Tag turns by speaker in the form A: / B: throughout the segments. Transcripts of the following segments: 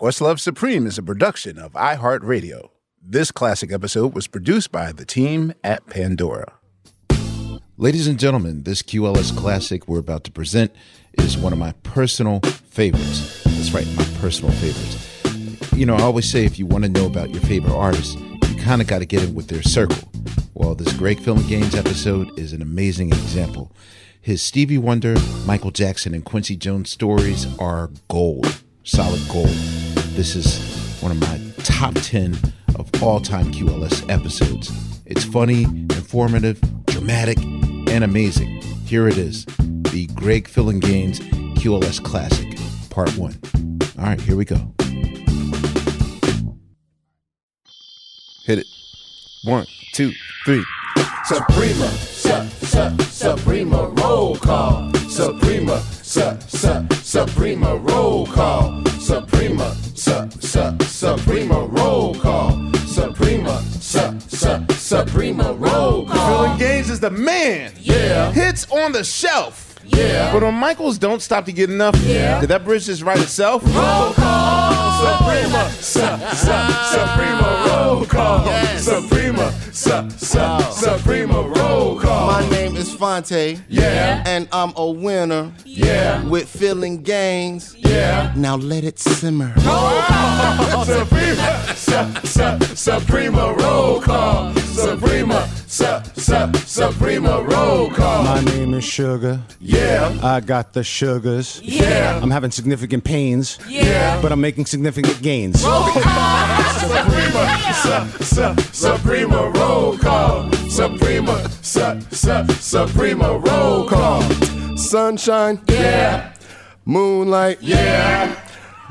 A: Questlove Supreme is a production of iHeartRadio. This classic episode was produced by the team at Pandora.
B: Ladies and gentlemen, this QLS classic we're about to present is one of my personal favorites. That's right, my personal favorites. You know, I always say if you want to know about your favorite artist, you kind of got to get in with their circle. Well, this Greg Phillinganes episode is an amazing example. His Stevie Wonder, Michael Jackson, and Quincy Jones stories are gold, solid gold. This is one of my top 10 of all time QLS episodes. It's funny, informative, dramatic, and amazing. Here it is the Greg Phillinganes QLS Classic, Part 1. All right, here we go.
A: Hit it. One, two, three.
C: Suprema, su, su, Suprema roll call. Suprema, su, su, Suprema roll call. Suprema, su, su, Suprema roll call. Suprema, su, su, Suprema roll call.
A: Phillinganes is the man.
C: Yeah.
A: Hits on the shelf.
C: Yeah.
A: But on Michael's Don't Stop to Get Enough,
C: Yeah.
A: did that bridge just write itself?
C: Roll call. Suprema, su, su, Suprema roll call. Suprema, su, su, Suprema roll call.
D: My name is Phonte.
C: Yeah.
D: And I'm a winner.
C: Yeah.
D: With Phillinganes.
C: Yeah.
D: Now let it simmer. Roll call.
C: Suprema, su, su, Suprema roll call. Suprema, su, su, Suprema roll call.
E: My name is Sugar.
C: Yeah.
E: I got the sugars.
C: Yeah.
E: I'm having significant pains.
C: Yeah.
E: But I'm making significant gains.
C: Suprema, su, su, Suprema roll call. Suprema, su, su, Suprema roll call.
D: Sunshine.
C: Yeah.
D: Moonlight.
C: Yeah.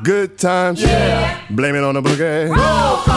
D: Good times.
C: Yeah.
D: Blame it on the boogie.
C: Roll call.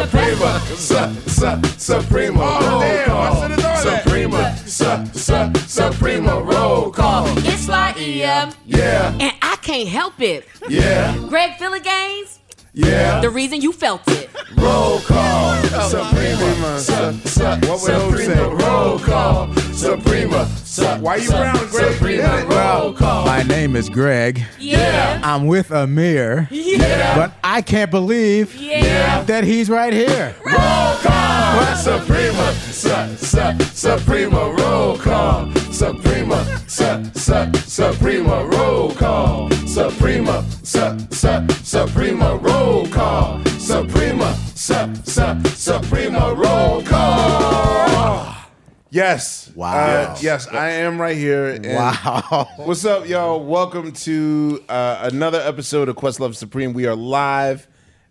C: Suprema, su, su, Suprema roll call.
A: should've known that.
C: Suprema, su, su, Suprema roll call.
F: It's like EM,
C: Yeah.
F: and I can't help it.
C: Yeah.
F: Greg Phillinganes,
C: Yeah.
F: the reason you felt it.
C: Roll call. Suprema, su, su,
A: What would Hope say?
C: Suprema roll call. Suprema, su,
A: Why you
C: su,
A: brown, Greg?
C: Suprema roll call.
G: My name is Greg.
F: Yeah.
G: I'm with Ahmir,
F: Yeah.
G: but I can't believe
F: Yeah.
G: that he's right here.
C: Roll call. Suprema, su, su, Suprema roll call. Suprema, su, su, Suprema roll call. Suprema, su, su, Suprema roll call. Suprema, su, su, Suprema roll call.
A: Yes.
G: Wow.
A: Uh, yes, I am right here. and-
G: Wow.
A: What's up, y'all? Welcome to uh, another episode of Questlove Supreme. We are live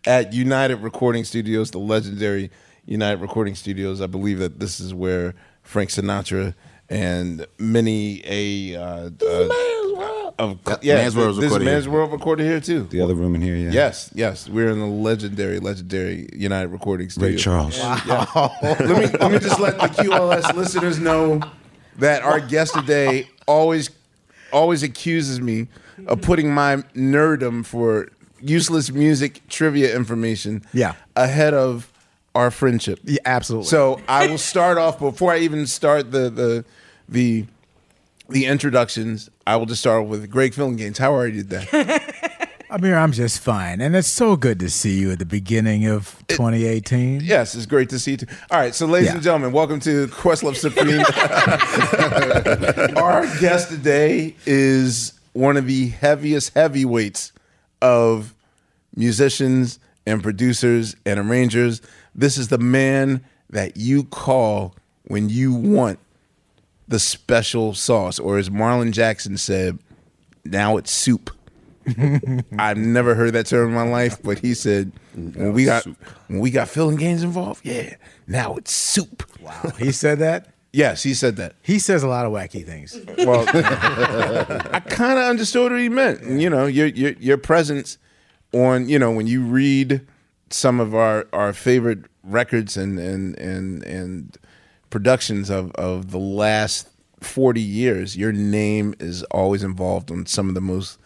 A: at United Recording Studios, the legendary United Recording Studios. I believe that this is where Frank Sinatra and many a uh, uh, of yeah,
H: Man's World was
A: this
H: recorded
A: Man's
H: here.
A: World recorded here too.
H: The other room in here, yeah.
A: Yes, yes, we're in the legendary, legendary United Recording Studio.
H: Ray Charles.
A: let me let me just let the QLS listeners know that our guest today always always accuses me of putting my nerdum for useless music trivia information
G: Yeah.
A: ahead of our friendship.
E: Yeah, absolutely.
A: So I will start off before I even start the the the the introductions. I will just start with Greg Phillinganes. How are you today?
G: Ahmir, I'm just fine, and it's so good to see you at the beginning of 2018.
A: yes, it's great to see you. Too. All right, so ladies
G: Yeah.
A: and gentlemen, welcome to Questlove Supreme. Our guest today is one of the heaviest heavyweights of musicians and producers and arrangers. This is the man that you call when you want the special sauce, or as Marlon Jackson said, now it's soup. I've never heard that term in my life, but he said when we got when we got Phillinganes involved, yeah, now it's soup.
G: Wow, he said that.
A: Yes, he said that.
G: He says a lot of wacky things.
A: Well, I kind of understood what he meant. You know, your your your presence on you know when you read some of our our favorite records and and and and productions of of the last forty years, your name is always involved on some of the most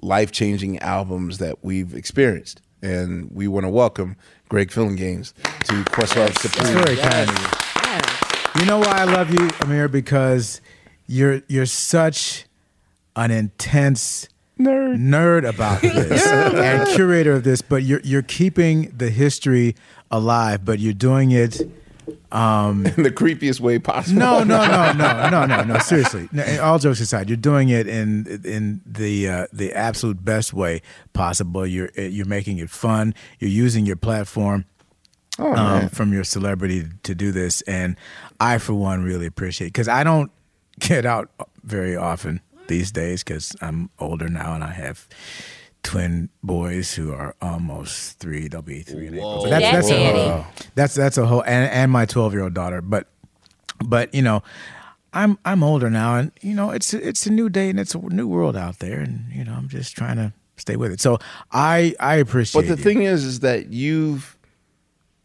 A: life changing albums that we've experienced. And we want to welcome Greg Phillinganes to Questlove
G: It's
A: Supreme.
G: very kind of you. You know why I love you, Ahmir? Because you're you're such an intense
A: Nerd.
G: nerd about this and curator of this, but you're you're keeping the history alive, but you're doing it.
A: in the creepiest way possible.
G: No, no, no, no, no, no, no. Seriously, no, all jokes aside, you're doing it in in the uh, the absolute best way possible. You're you're making it fun. You're using your platform um, from your celebrity to do this, and I, for one, really appreciate because I don't get out very often these days because I'm older now and I have twin boys who are almost three. They'll be three in April. But that's that's a whole, that's that's a whole and, and my 12 year old daughter. But but you know, I'm I'm older now, and you know it's it's a new day and it's a new world out there, and you know I'm just trying to stay with it. So I I appreciate.
A: But the
G: you.
A: thing is, is that you've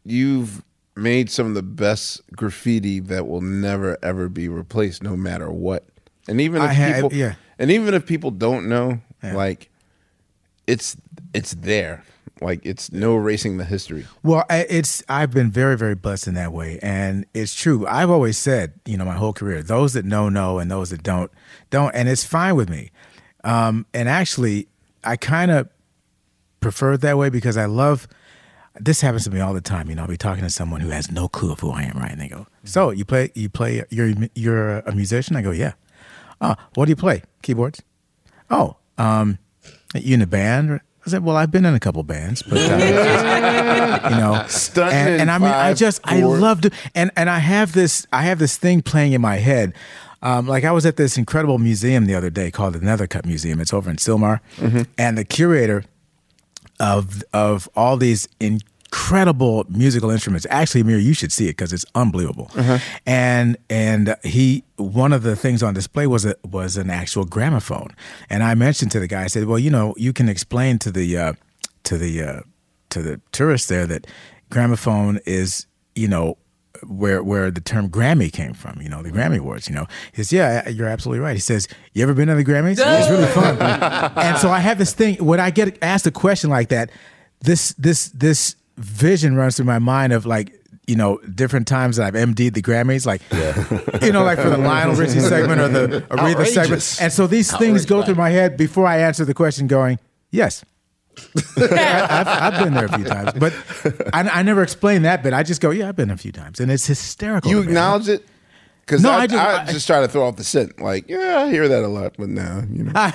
A: you've made some of the best graffiti that will never ever be replaced, no matter what. And even if
G: I ha-
A: people,
G: yeah.
A: and even if people don't know,
G: Yeah.
A: like it's it's there. Like it's no erasing the history.
G: Well, it's I've been very very blessed in that way, and it's true. I've always said, you know, my whole career, those that know know, and those that don't don't, and it's fine with me. Um, and actually, I kind of prefer it that way because I love. This happens to me all the time. You know, I'll be talking to someone who has no clue of who I am, right? And they go, "So you play? You play? You're you're a musician?" I go, "Yeah." Oh, what do you play? Keyboards? Oh, um, you in a band? I said, "Well, I've been in a couple bands, but uh, you know, and, and I mean, I just I
A: four.
G: love to, and and I have this I have this thing playing in my head. Um, like I was at this incredible museum the other day called the Nethercutt Museum. It's over in Sylmar, and the curator of of all these incredible musical instruments. Actually, Ahmir, you should see it because it's unbelievable. And and he one of the things on display was a was an actual gramophone. And I mentioned to the guy, I said, well, you know, you can explain to the uh, to the uh, to the tourists there that gramophone is you know where where the term Grammy came from, you know, the Grammy Awards, you know. He says, Yeah, you're absolutely right. He says, You ever been to the Grammys? It's really fun. and so I have this thing when I get asked a question like that, this this this vision runs through my mind of like you know, different times that I've MD'd the Grammys, like, you know, like for the Lionel Richie segment or the Aretha segment. And so these things go through my head before I answer the question going, yes. I, I've, I've been there a few times, but I, I never explain that bit. I just go, yeah, I've been a few times. And it's hysterical.
A: You acknowledge it? Because
G: No,
A: I,
G: I just-
A: I
G: I-
A: just try to throw off the scent. Like, yeah, I hear that a lot, but now, you know.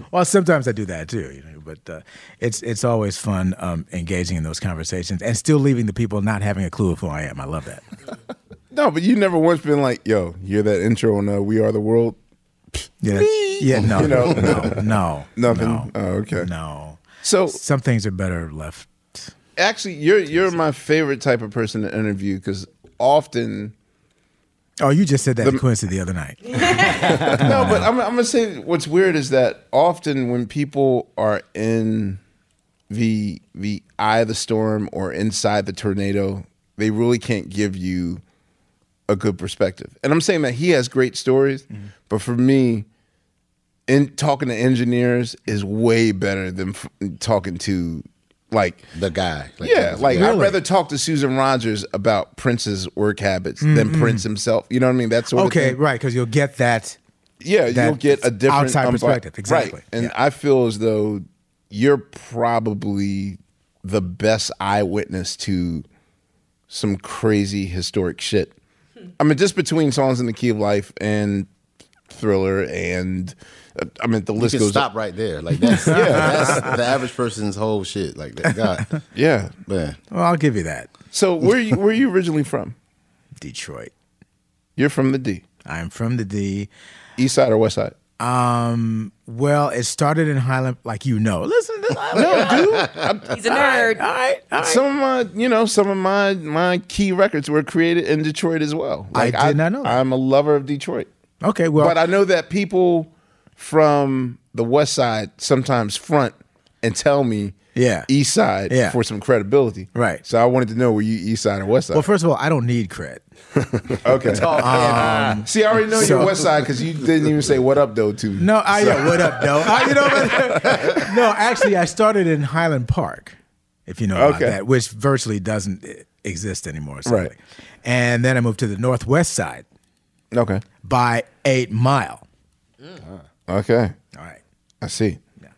G: well, sometimes I do that too, you know. But uh, it's it's always fun um, engaging in those conversations and still leaving the people not having a clue of who I am. I love that.
A: No, but you never once been like, yo, you hear that intro on uh, We Are the World?
G: Yeah, yeah, no,
A: You know?
G: no, no,
A: Nothing?
G: no,
A: Oh, okay.
G: no.
A: So
G: Some things are better left.
A: actually, you're you're my favorite type of person to interview because often,
G: Oh, you just said that to Quincy the other night.
A: no, but I'm, I'm gonna say what's weird is that often when people are in the the eye of the storm or inside the tornado, they really can't give you a good perspective. And I'm saying that he has great stories, mm-hmm. but for me, in talking to engineers is way better than f- talking to like
C: the guy. Like,
A: yeah, like I'd rather talk to Susan Rogers about Prince's work habits than mm-hmm. Prince himself. You know what I mean? That's sort of
G: Okay,
A: thing.
G: right, because you'll get that.
A: Yeah,
G: that
A: you'll get a different
G: outside
A: unbi-
G: perspective, exactly.
A: Right. And
G: Yeah.
A: I feel as though you're probably the best eyewitness to some crazy historic shit. Hmm. I mean, just between songs in the key of life and Thriller, and I mean, the
C: You
A: list
C: can
A: goes.
C: stop right there. Like that's yeah, that's the average person's whole shit. Like that. God,
A: Yeah.
C: man.
G: Well, I'll give you that.
A: So where you where are you originally from?
G: Detroit.
A: You're from the D,
G: I'm from the D.
A: East Side or West Side?
G: Um, well, it started in Highland, like you know. Listen, to
A: No, dude.
F: He's a nerd.
G: All right, all right.
A: Some of my, you know, some of my my key records were created in Detroit as well.
G: I did not know that.
A: I'm a lover of Detroit,
G: Okay, well,
A: but I know that people from the West Side sometimes front and tell me,
G: Yeah.
A: East Side
G: Yeah.
A: for some credibility.
G: Right.
A: So I wanted to know were you East Side or West Side?
G: well, first of all, I don't need cred.
A: okay. See, I already know
G: Um, so-
A: you're West Side because you didn't even say what up though to me.
G: No, I yeah, what up, though? I, you know, but- no, actually, I started in Highland Park, if you know about
A: Okay.
G: that, which virtually doesn't exist anymore. sadly.
A: Right.
G: And then I moved to the Northwest Side
A: Okay.
G: by Eight Mile.
A: Okay.
G: All right.
A: I see.
G: Yeah.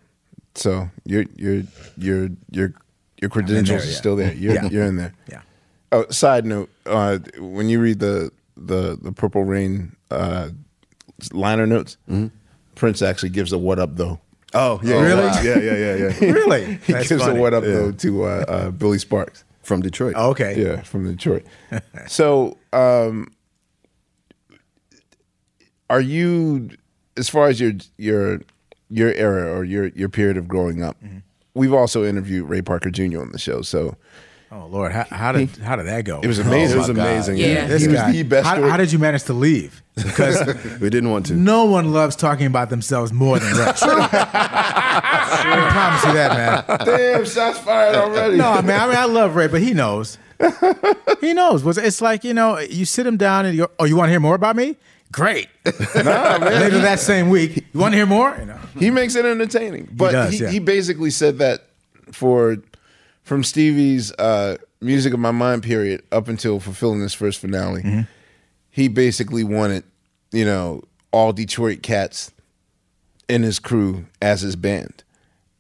A: So your your your your your credentials
G: there,
A: are
G: yeah.
A: still there. You're
G: Yeah.
A: you're in there.
G: Yeah.
A: Oh, side note: uh, when you read the the the Purple Rain uh, liner notes, Prince actually gives a "what up" though.
D: Oh yeah,
G: Really?
D: yeah, yeah, yeah, yeah, yeah.
G: Really?
A: He
G: That's
A: gives
G: funny.
A: a "what up" though to uh, uh, Billy Sparks.
D: From Detroit.
G: Okay.
A: Yeah, from Detroit. so, um, are you, as far as your your your era or your your period of growing up?
G: Mm-hmm.
A: We've also interviewed Ray Parker Jr. on the show, so
G: Oh Lord, how, how did how did that go?
A: it was amazing.
D: It was amazing.
F: Yeah.
G: This
A: He was the best
G: How, how did you manage to leave? Because
D: We didn't want to.
G: no one loves talking about themselves more than Ray. I promise you that, man.
A: Damn, shots fired already.
G: No, man. I mean, I love Ray, but he knows. he knows. It's like you know, you sit him down and you go, "Oh, you want to hear more about me? Great."
A: Nah, man.
G: Later that same week, you want to hear more? You know.
A: he makes it entertaining. But he,
G: does,
A: he,
G: yeah.
A: basically said that for from Stevie's uh, music of my mind period up until Fulfillingness' First Finale,
G: Mm-hmm.
A: he basically wanted, you know, all Detroit cats in his crew as his band.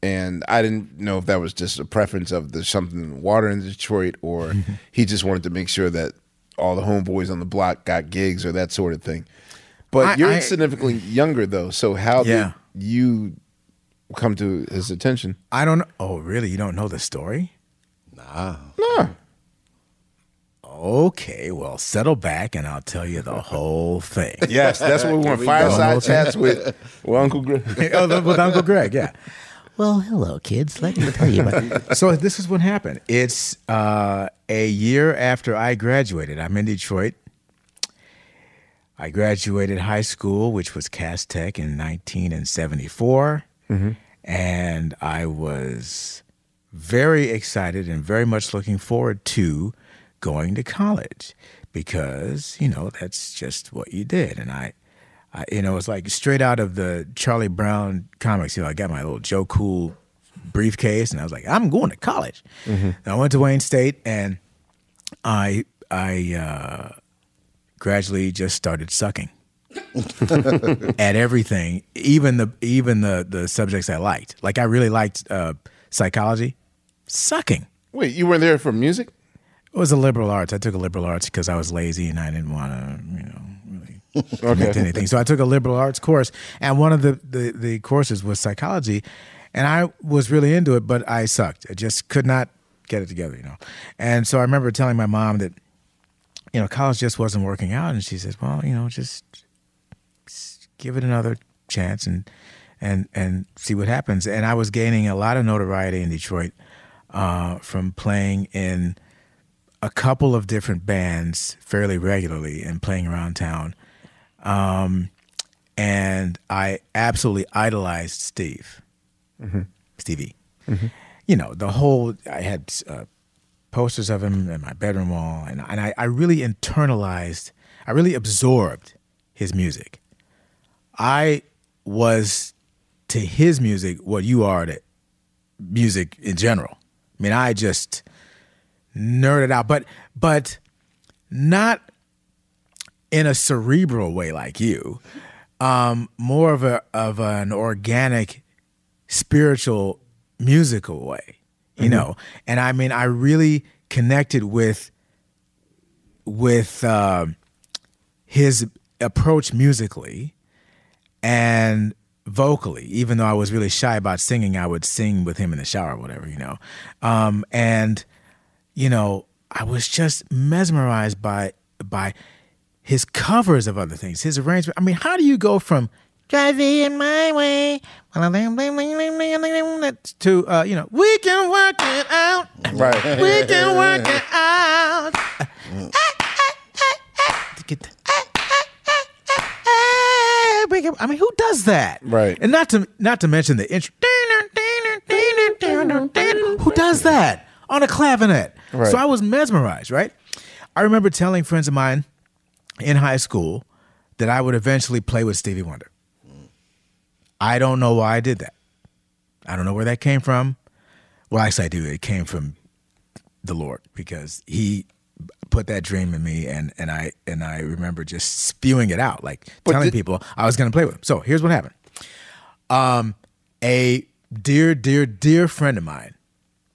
A: And I didn't know if that was just a preference of the something in the water in Detroit or he just wanted to make sure that all the homeboys on the block got gigs or that sort of thing. But
G: I-
A: you're
G: I-
A: significantly younger though, so how
G: Yeah.
A: did you come to his attention?
G: I don't know. Oh, really? You don't know the story? Nah.
A: No.
G: Okay, well, settle back and I'll tell you the whole thing.
A: Yes, that's what we want.
C: we
A: Fireside
G: go.
A: chats with, with Uncle Greg.
G: oh, with Uncle Greg, yeah. Well, hello, kids. Let me tell you about. so this is what happened. It's uh, a year after I graduated. I'm in Detroit. I graduated high school, which was Cass Tech in 1974, and I was very excited and very much looking forward to going to college because you know that's just what you did, and I. I, you know, it's like straight out of the Charlie Brown comics. You know, I got my little Joe Cool briefcase, and I was like, I'm going to college. And I went to Wayne State, and I I uh, gradually just started sucking at everything, even the even the the subjects I liked. Like I really liked uh, psychology. Sucking.
A: Wait, you weren't there for music?
G: It was a liberal arts. I took a liberal arts because I was lazy and I didn't want to, you know, really commit to anything. So I took a liberal arts course, and one of the, the the courses was psychology, and I was really into it, but I sucked. I just could not get it together, you know. And so I remember telling my mom that, you know, college just wasn't working out, and she said, "Well, you know, just give it another chance and and and see what happens." And I was gaining a lot of notoriety in Detroit uh, from playing in a couple of different bands fairly regularly and playing around town. Um, and I absolutely idolized Steve, Stevie. You know, the whole, I had uh, posters of him in my bedroom wall, and, and I, I really internalized, I really absorbed his music. I was to his music what you are to music in general. I mean, I just nerded out, but but not in a cerebral way like you. Um, more of a of an organic, spiritual, musical way, you
H: Mhm.
G: know. And I mean, I really connected with with uh, his approach musically and vocally. Even though I was really shy about singing, I would sing with him in the shower or whatever, you know. Um, and you know, I was just mesmerized by by his covers of other things, his arrangement. I mean, how do you go from driving in my way to uh, you know, we can work it out,
H: Right.
G: We can work it out. I mean, who does that?
A: Right.
G: And not to not to mention the intro. Who does that on a clavinet?
H: Right.
G: So I was mesmerized, right? I remember telling friends of mine in high school that I would eventually play with Stevie Wonder. I don't know why I did that. I don't know where that came from. Well, actually, I do. It came from the Lord because He put that dream in me, and and I and I remember just spewing it out, like telling people I was going to play with him. So here's what happened. Um, a dear, dear, dear friend of mine,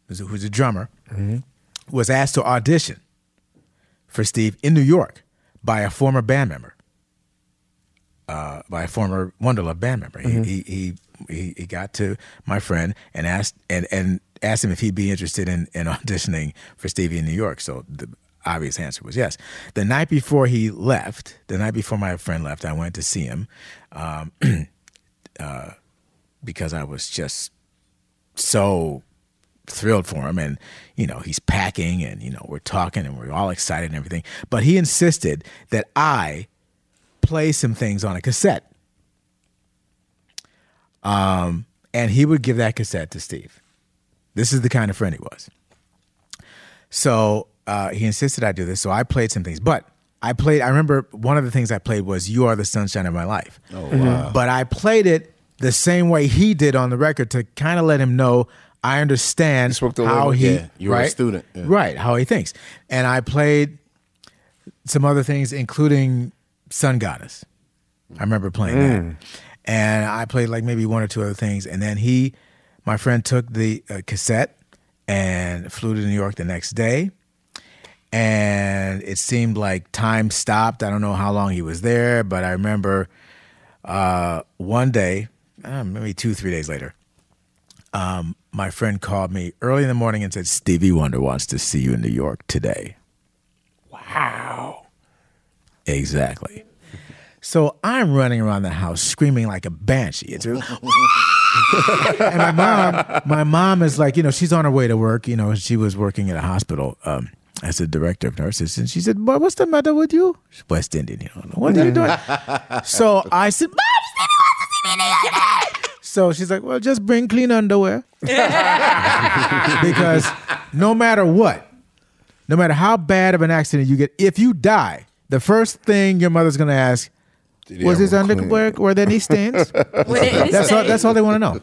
G: who's a, who's a drummer, was asked to audition for Steve in New York by a former band member, uh, by a former Wonderlove band member.
H: Mhm.
G: He, he he he got to my friend and asked and and asked him if he'd be interested in in auditioning for Stevie in New York. So the obvious answer was yes. The night before he left, the night before my friend left, I went to see him. Um, uh, because I was just so thrilled for him and you know he's packing and you know we're talking and we're all excited and everything but he insisted that i play some things on a cassette. Um and he would give that cassette to steve. This is the kind of friend he was. So uh, he insisted i do this so i played some things. But i played i remember one of the things i played was you are the sunshine of my life.
H: Oh, wow.
G: but I played it the same way he did on the record to kind of let him know I understand how he
C: Yeah, you were a
G: right?
C: student, yeah.
G: right how he thinks. And I played some other things including Sun Goddess I remember playing
H: Mm.
G: that and I played like maybe one or two other things and then he my friend took the uh, cassette and flew to New York the next day and it seemed like time stopped. I don't know how long he was there, but I remember uh, one day, uh, maybe two, three days later, um, my friend called me early in the morning and said, Stevie Wonder wants to see you in New York today. Wow. Exactly. So I'm running around the house screaming like a banshee. It's and my mom, my mom is like, you know, she's on her way to work. You know, she was working at a hospital um, as a director of nurses, and she said, "Boy, what's the matter with you?" She's West Indian, you know. What are you doing? so I said, "Mom, Stevie wants to see me in So she's like, "Well, just bring clean underwear." because no matter what, no matter how bad of an accident you get, if you die, the first thing your mother's gonna ask
H: he
G: was his
H: them
G: underwear were there any stains?
H: Were there any
G: that's all. That's all they want to know.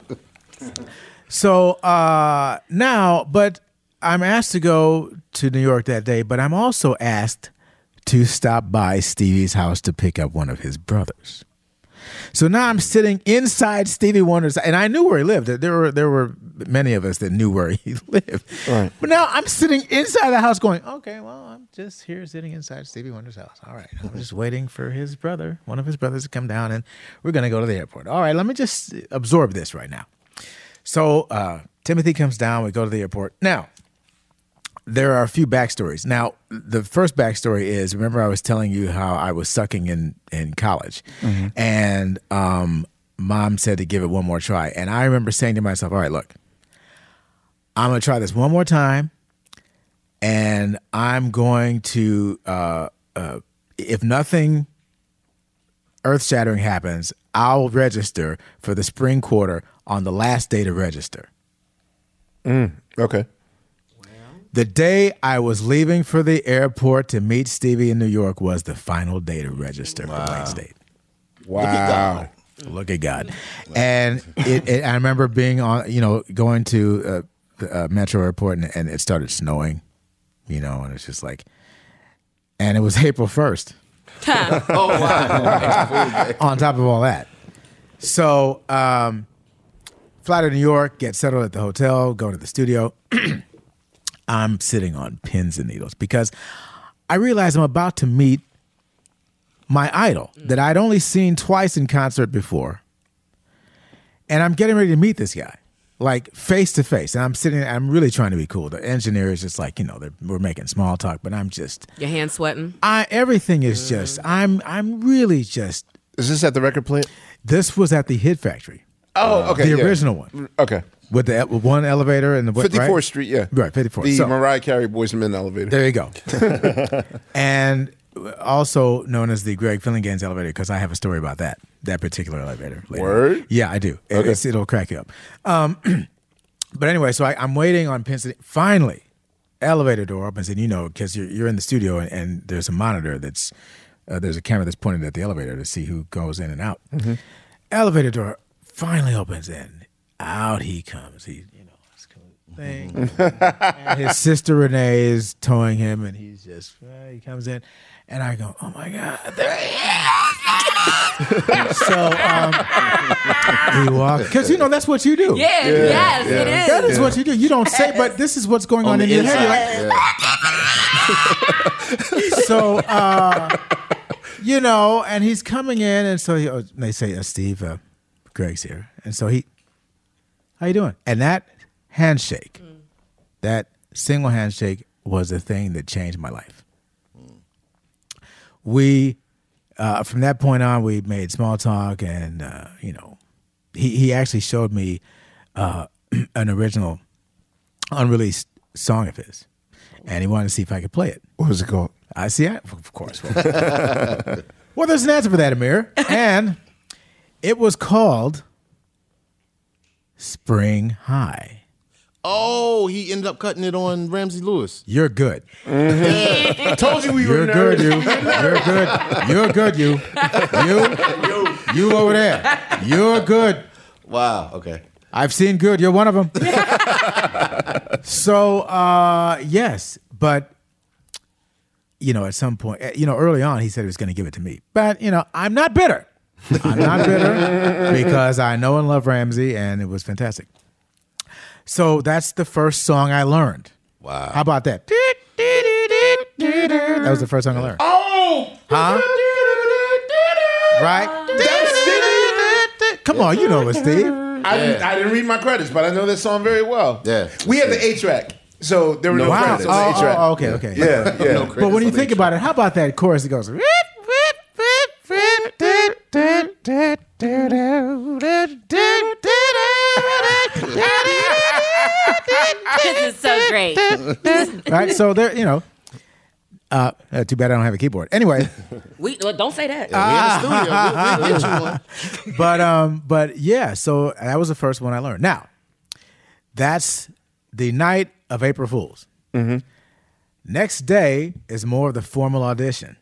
G: So uh, now, but I'm asked to go to New York that day, but I'm also asked to stop by Stevie's house to pick up one of his brothers. So now I'm sitting inside Stevie Wonder's, and I knew where he lived. There were there were many of us that knew where he lived.
H: Right.
G: But now I'm sitting inside the house, going, "Okay, well, I'm just here sitting inside Stevie Wonder's house. All right, I'm just waiting for his brother, one of his brothers, to come down, and we're gonna go to the airport. All right, let me just absorb this right now." So uh, Timothy comes down. We go to the airport. Now, there are a few backstories. Now, the first backstory is remember I was telling you how I was sucking in in college,
H: Mhm.
G: and um, mom said to give it one more try. And I remember saying to myself, "All right, look, I'm gonna try this one more time, and I'm going to, uh, uh, if nothing earth shattering happens, I'll register for the spring quarter on the last day to register."
A: Mm, okay.
G: The day I was leaving for the airport to meet Stevie in New York was the final day to register for Wayne State.
A: Wow.
G: Look at God. Look And it, it, I remember being on, you know, going to uh, the uh, Metro Airport, and, and it started snowing. You know, and it's just like, and it was April first.
C: Oh wow.
G: on top of all that. So, um, fly to New York, get settled at the hotel, go to the studio. I'm sitting on pins and needles because I realize I'm about to meet my idol mm. that I'd only seen twice in concert before. And I'm getting ready to meet this guy, like face to face. And I'm sitting, I'm really trying to be cool. The engineer is just like, you know, they're, we're making small talk, but I'm just,
F: Your hands sweating.
G: I everything is just, mm. I'm, I'm really just
A: Is this at the record plant?
G: this was at the Hit Factory.
A: Oh, okay.
G: the
A: yeah.
G: original one
A: Okay.
G: With the with one elevator and the
A: 54th
G: right?
A: Street, yeah.
G: Right, 54th.
A: The
G: So-
A: Mariah Carey Boyz II Men elevator.
G: There you go. And also known as the Greg Phillinganes elevator because I have a story about that that particular elevator. Later.
A: Word?
G: Yeah, I do. It-
A: Okay.
G: it's- it'll crack you up. Um, but anyway, so I, I'm waiting on Penn City. Finally, elevator door opens, and you know, because you're, you're in the studio and, and there's a monitor that's uh, there's a camera that's pointed at the elevator to see who goes in and out. Elevator door finally opens, and out he comes. He, you know, this cool thing. and his sister Renee is towing him, and he's just uh, he comes in, and I go, "Oh my god!" There he is. so um, he walks because you know that's what you do.
F: Yeah, yes, it is.
G: That is what you do. You don't say, but this is what's going on,
C: On
G: in
C: the
G: your head. Like,
C: inside.
G: so uh, you know, and he's coming in, and so he, oh, they say, uh, "Steve, uh, Greg's here," and so he, "How you doing?" And that handshake, that single handshake, was the thing that changed my life. We, uh, from that point on, we made small talk, and uh, you know, he he actually showed me uh, an original, unreleased song of his, and he wanted to see if I could play it.
A: What was it called?
G: I see. I, of course. Well, well, there's an answer for that, Ahmir, and it was called Spring High.
C: Oh, he ended up cutting it on Ramsey Lewis.
G: You're good.
A: I told you we were good.
G: You're
A: were
G: good.
A: nerds.
G: You. You're good. You're good. You. You. You over there. You're good.
C: Wow. Okay.
G: I've seen good. You're one of them. so, uh, yes, but you know, at some point, eh, you know, early on, he said he was going to give it to me. But you know, I'm not bitter. I'm not bitter because I know and love Ramsey, and it was fantastic. So that's the first song I learned.
C: Wow.
G: How about that? That was the first song I learned.
A: Oh!
G: Huh? Right? Come on, you know it, Steve.
A: I, didn't, I didn't read my credits, but I know that song very well.
C: Yeah.
A: We had the A track, so there were no,
G: Wow.
A: credits
G: Oh,
A: on the A track.
G: oh, okay, okay.
A: Yeah, yeah.
C: No
G: But when you think about it, how about that chorus? It goes.
F: This is so great.
G: right? So there, you know. Uh, uh, too bad I don't have a keyboard. Anyway,
F: We well, don't say that.
C: We in the studio. We'll, we'll get you one.
G: but um, but yeah. So that was the first one I learned. Now, that's the night of April Fools. Next day is more of the formal audition.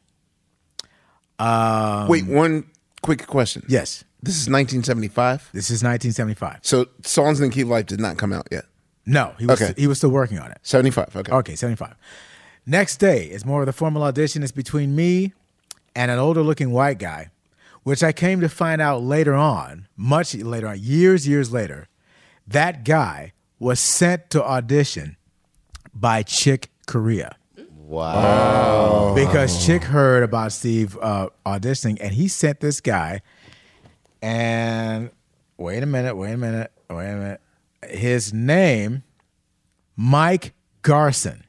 A: Wait, one quick question.
G: Yes,
A: This is 1975.
G: this is 1975.
A: So Songs That Keep Life did not come out yet.
G: No, he was
A: Okay.
G: he was still working on it.
A: 75. Okay.
G: Okay, 75. Next day is more of the formal audition. It's between me and an older looking white guy, which I came to find out later on, much later on, years, years later, that guy was sent to audition by Chick Corea.
C: Wow.
G: Because Chick heard about Steve uh, auditioning and he sent this guy. And wait a minute, wait a minute, wait a minute. His name, Mike Garson.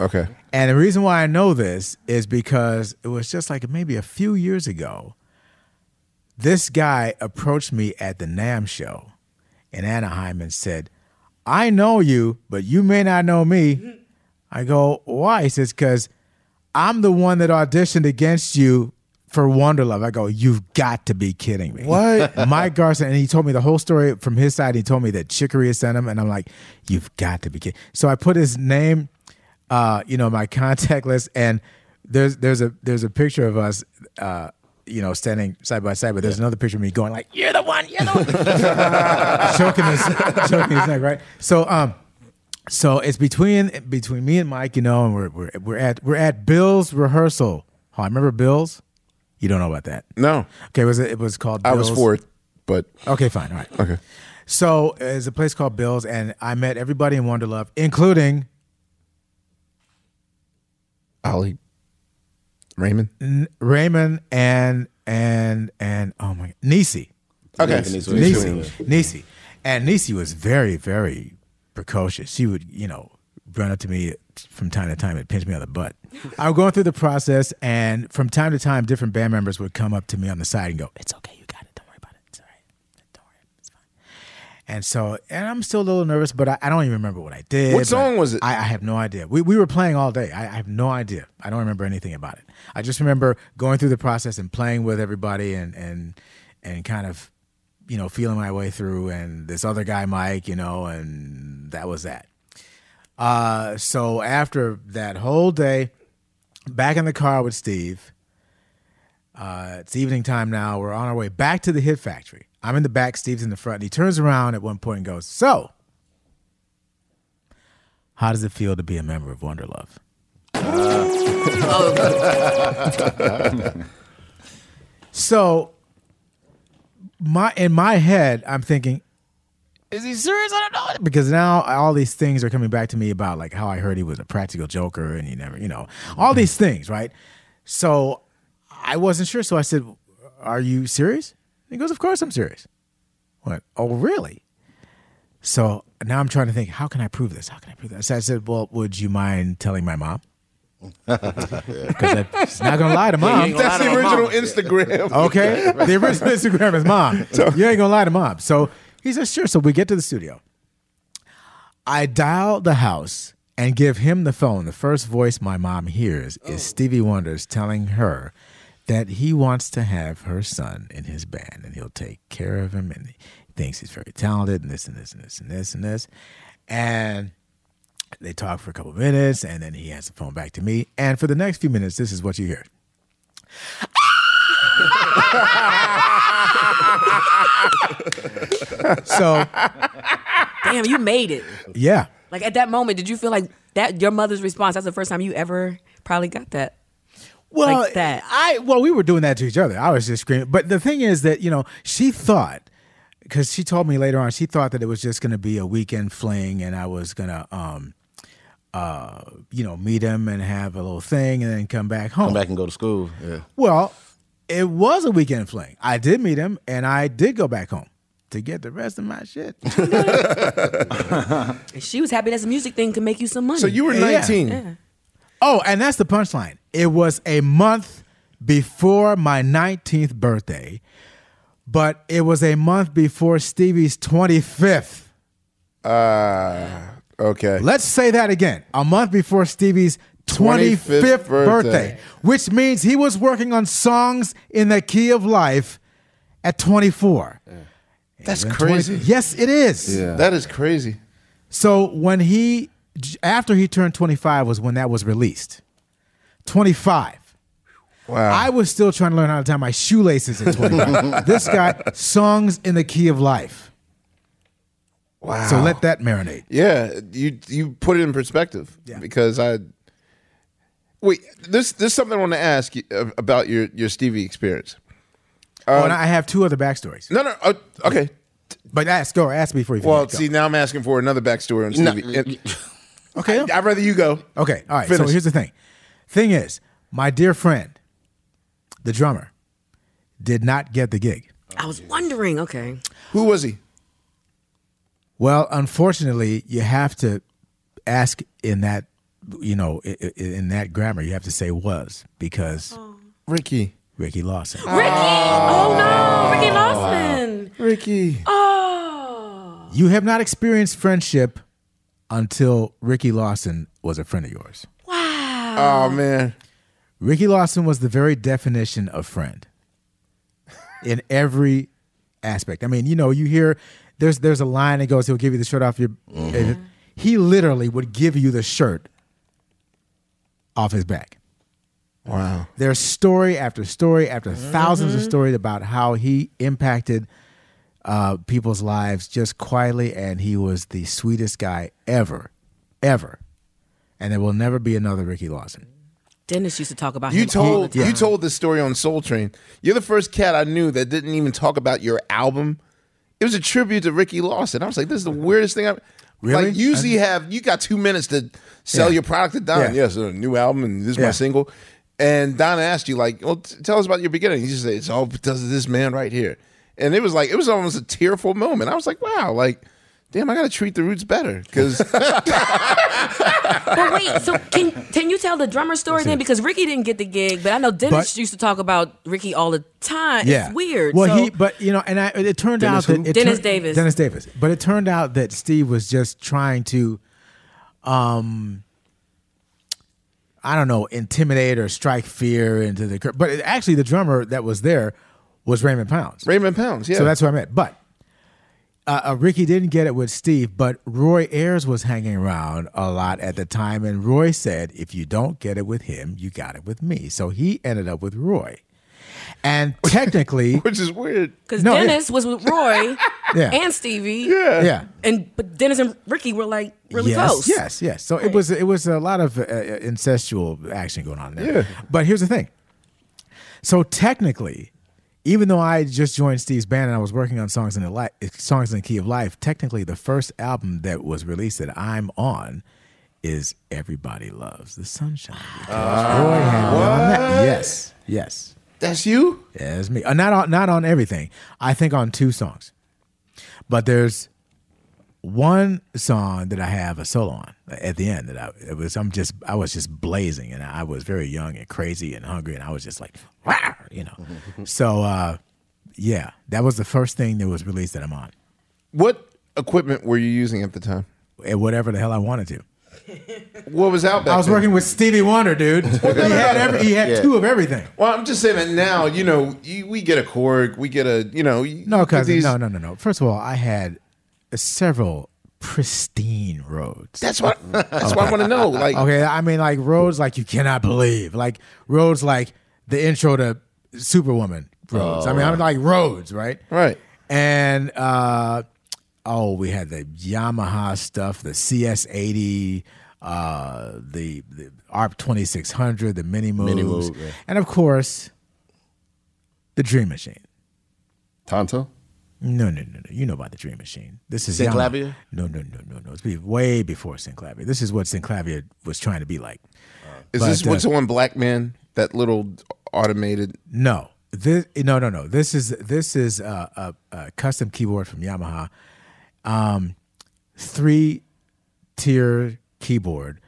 A: Okay.
G: And the reason why I know this is because it was just like maybe a few years ago. This guy approached me at the NAMM show in Anaheim and said, I know you, but you may not know me. I go, why? He says, because I'm the one that auditioned against you for Wonderlove. I go, you've got to be kidding me.
A: What?
G: Mike Garson, and he told me the whole story from his side. He told me that Chick Corea sent him, and I'm like, you've got to be kidding. So I put his name, uh, you know, my contact list, and there's there's a there's a picture of us, uh, you know, standing side by side. But there's another picture of me going like, you're the one, you're the one, choking his choking his neck, right? So um, so it's between between me and Mike, you know, and we're we're we're at we're at Bill's rehearsal. Oh, I remember Bill's. You don't know about that?
A: No,
G: Okay, it was it It was called. Bill's.
A: I was
G: Bill's.
A: for it, but
G: Okay, fine, all right.
A: okay.
G: So uh, it's a place called Bill's, and I met everybody in Wonderlove, including
A: Ollie, Raymond.
G: N- Raymond and and and oh my Nisi.
A: Okay,
D: Nisi.
G: Nisi. Nisi. And Nisi was very, very precocious. She would, you know, run up to me from time to time and pinch me on the butt. I was going through the process, and from time to time, different band members would come up to me on the side and go, It's okay, you got it. Don't worry about it. It's all right. Don't worry. It's fine. And so, and I'm still a little nervous, but I, I don't even remember what I did.
A: What song was it?
G: I, I have no idea. We, we were playing all day. I, I have no idea. I don't remember anything about it. I just remember going through the process and playing with everybody and and and kind of, you know, feeling my way through. And this other guy, Mike, you know, and that was that. Uh, so after that whole day, back in the car with Steve. Uh, it's evening time now. We're on our way back to the Hit Factory. I'm in the back. Steve's in the front. And he turns around at one point and goes, "So, how does it feel to be a member of Wonderlove?" so, my in my head, I'm thinking, is he serious? I don't know. Because now all these things are coming back to me about like how I heard he was a practical joker and he never, you know, all these mm-hmm. things, right? So I wasn't sure. So I said, Are you serious? He goes, Of course I'm serious. What? Oh, really? So now I'm trying to think, how can I prove this? How can I prove this? So I said, Well, would you mind telling my mom? Because she's not gonna lie to mom.
A: That's the original Instagram.
G: Okay. The original Instagram is mom. You ain't gonna lie to mom. So he says, sure. So we get to the studio. I dial the house and give him the phone. The first voice my mom hears is oh. Stevie Wonder's telling her that he wants to have her son in his band and he'll take care of him and he thinks he's very talented and this and this and this and this and this. And they talk for a couple minutes and then he has the phone back to me. And for the next few minutes, this is what you hear. so
F: Damn, you made it.
G: yeah.
F: Like at that moment, did you feel like that your mother's response? That's the first time you ever probably got that.
G: Well,
F: Like that.
G: I well, we were doing that to each other. I was just screaming. But the thing is that you know she thought because she told me later on she thought that it was just going to be a weekend fling and I was gonna um uh you know meet him and have a little thing and then come back home.
D: Come back and go to school. Yeah.
G: Well, it was a weekend fling. I did meet him and I did go back home to get the rest of my shit.
F: She was happy that the music thing could make you some money.
A: So you were
G: Yeah.
A: 19.
F: Yeah.
G: Oh, and that's the punchline. It was a month before my 19th birthday, but it was a month before Stevie's 25th.
A: Uh, okay.
G: Let's say that again. A month before Stevie's 25th,
A: 25th
G: birthday.
A: birthday.
G: which means he was working on songs in the key of life at 24.
A: That's crazy.
G: 20 yes, it is.
D: Yeah.
A: That is crazy.
G: So when he, after he turned 25 was when that was released. 25.
A: Wow.
G: I was still trying to learn how to tie my shoelaces at 25. this guy, songs in the key of life.
A: Wow.
G: So let that marinate.
A: Yeah, you you put it in perspective
G: Yeah.
A: because I wait. This this is something I want to ask you uh, about your your Stevie experience.
G: oh, and I have two other backstories.
A: No, no. Uh, okay.
G: But ask, go, ask me before you
A: Well,
G: forget. Go.
A: see, now I'm asking for another backstory on Stevie. And-
G: okay.
A: I'd rather you go.
G: Okay. All right.
A: Finish.
G: So here's the thing. Thing is, my dear friend, the drummer, did not get the gig.
F: I was wondering. Okay.
A: Who was he?
G: Well, unfortunately, you have to ask in that, you know, i- i- in that grammar, you have to say was because oh.
A: Ricky.
G: Ricky Lawson.
F: Ricky. Oh. oh no, Ricky Lawson.
A: Ricky.
F: Oh.
G: You have not experienced friendship until Ricky Lawson was a friend of yours. Wow.
A: Oh man.
G: Ricky Lawson was the very definition of friend in every aspect. I mean, you know, you hear there's there's a line that goes, he'll give you the shirt off your. and He literally would give you the shirt off his back.
A: Wow.
G: There's story after story after thousands of stories about how he impacted uh, people's lives just quietly, and he was the sweetest guy ever ever, and there will never be another Ricky Lawson.
F: Dennis used to talk about
A: You
F: him all the
A: told
F: time.
A: you told this story on Soul Train. You're the first cat I knew that didn't even talk about your album. It was a tribute to Ricky Lawson. I was like, this is the weirdest thing I've
G: Really?
A: Like usually have you got two minutes to sell
G: Yeah.
A: your product to Don.
G: Yeah.
A: Yes, a new album and this is my single. And Don asked you like, well, t- tell us about your beginning. You just say it's all because of this man right here. And it was like it was almost a tearful moment. I was like, wow, like, damn, I got to treat the roots better because
F: But wait, so can can you tell the drummer story then? Because Ricky didn't get the gig, but I know Dennis
G: But-
F: used to talk about Ricky all the time.
G: Yeah,
F: It's weird.
G: Well,
F: so,
G: he, but you know, and I, it turned
D: Dennis
G: out
D: who?
G: that it
F: Dennis
G: turned-
F: Davis.
G: Dennis Davis. But it turned out that Steve was just trying to, um, I don't know, intimidate or strike fear into the. cr- But it, actually, the drummer that was there was Raymond Pounds.
A: Raymond Pounds, yeah.
G: So that's what I meant. But uh, uh, Ricky didn't get it with Steve, but Roy Ayers was hanging around a lot at the time, and Roy said, "If you don't get it with him, you got it with me." So he ended up with Roy, and technically,
A: which is weird.
F: because
G: No, yeah.
F: Dennis was with Roy
G: Yeah.
F: and Stevie.
A: Yeah.
G: yeah,
F: And but Dennis and Ricky were like really
G: yes,
F: close.
G: Yes, yes. So it was it was a lot of uh, uh, incestual action going on there.
A: Yeah.
G: But here's the thing. So technically, even though I just joined Steve's band and I was working on songs in the li- songs in the key of life, technically the first album that was released that I'm on is Everybody Loves the Sunshine. Because Roy had me on that. Yes, yes.
A: That's you?
G: Yeah, it's me. Uh, not on not on everything. I think on two songs. But there's one song that I have a solo on at the end that I it was I'm just I was just blazing and I was very young and crazy and hungry and I was just like wow, you know. so uh yeah, that was the first thing that was released that I'm on.
A: What equipment were you using at the time?
G: And whatever the hell I wanted to.
A: What was out back
G: I was
A: then?
G: working with Stevie Wonder, dude. he had every, he had two of everything.
A: Well, I'm just saying that now, you know, you, we get a Korg, we get a, you know, you
G: No,
A: get
G: cousin.
A: these-
G: No, no, no, no. First of all, I had several pristine Rhodes.
A: That's what. That's what I want to know. Like,
G: okay, I mean like Rhodes like you cannot believe, like Rhodes like the intro to Superwoman Rhodes. I mean, I'm like Rhodes, right?
A: right?
G: And uh, oh, we had the Yamaha stuff, the CS80, uh, the the ARP 2600, the Mini Moogs,
D: Mini Moog, yeah.
G: and of course, the Dream Machine.
D: Tonto?
G: No, no, no, no. You know about the Dream Machine. This is
D: Synclavier?
G: Yamaha. No, no, no, no, no. It's way before Synclavier. This is what Synclavier was trying to be like.
A: Is
G: But,
A: this what's
G: uh,
A: on Black Man? That little automated.
G: No, this no, no, no. This is this is a, a, a custom keyboard from Yamaha, um, three tier keyboard,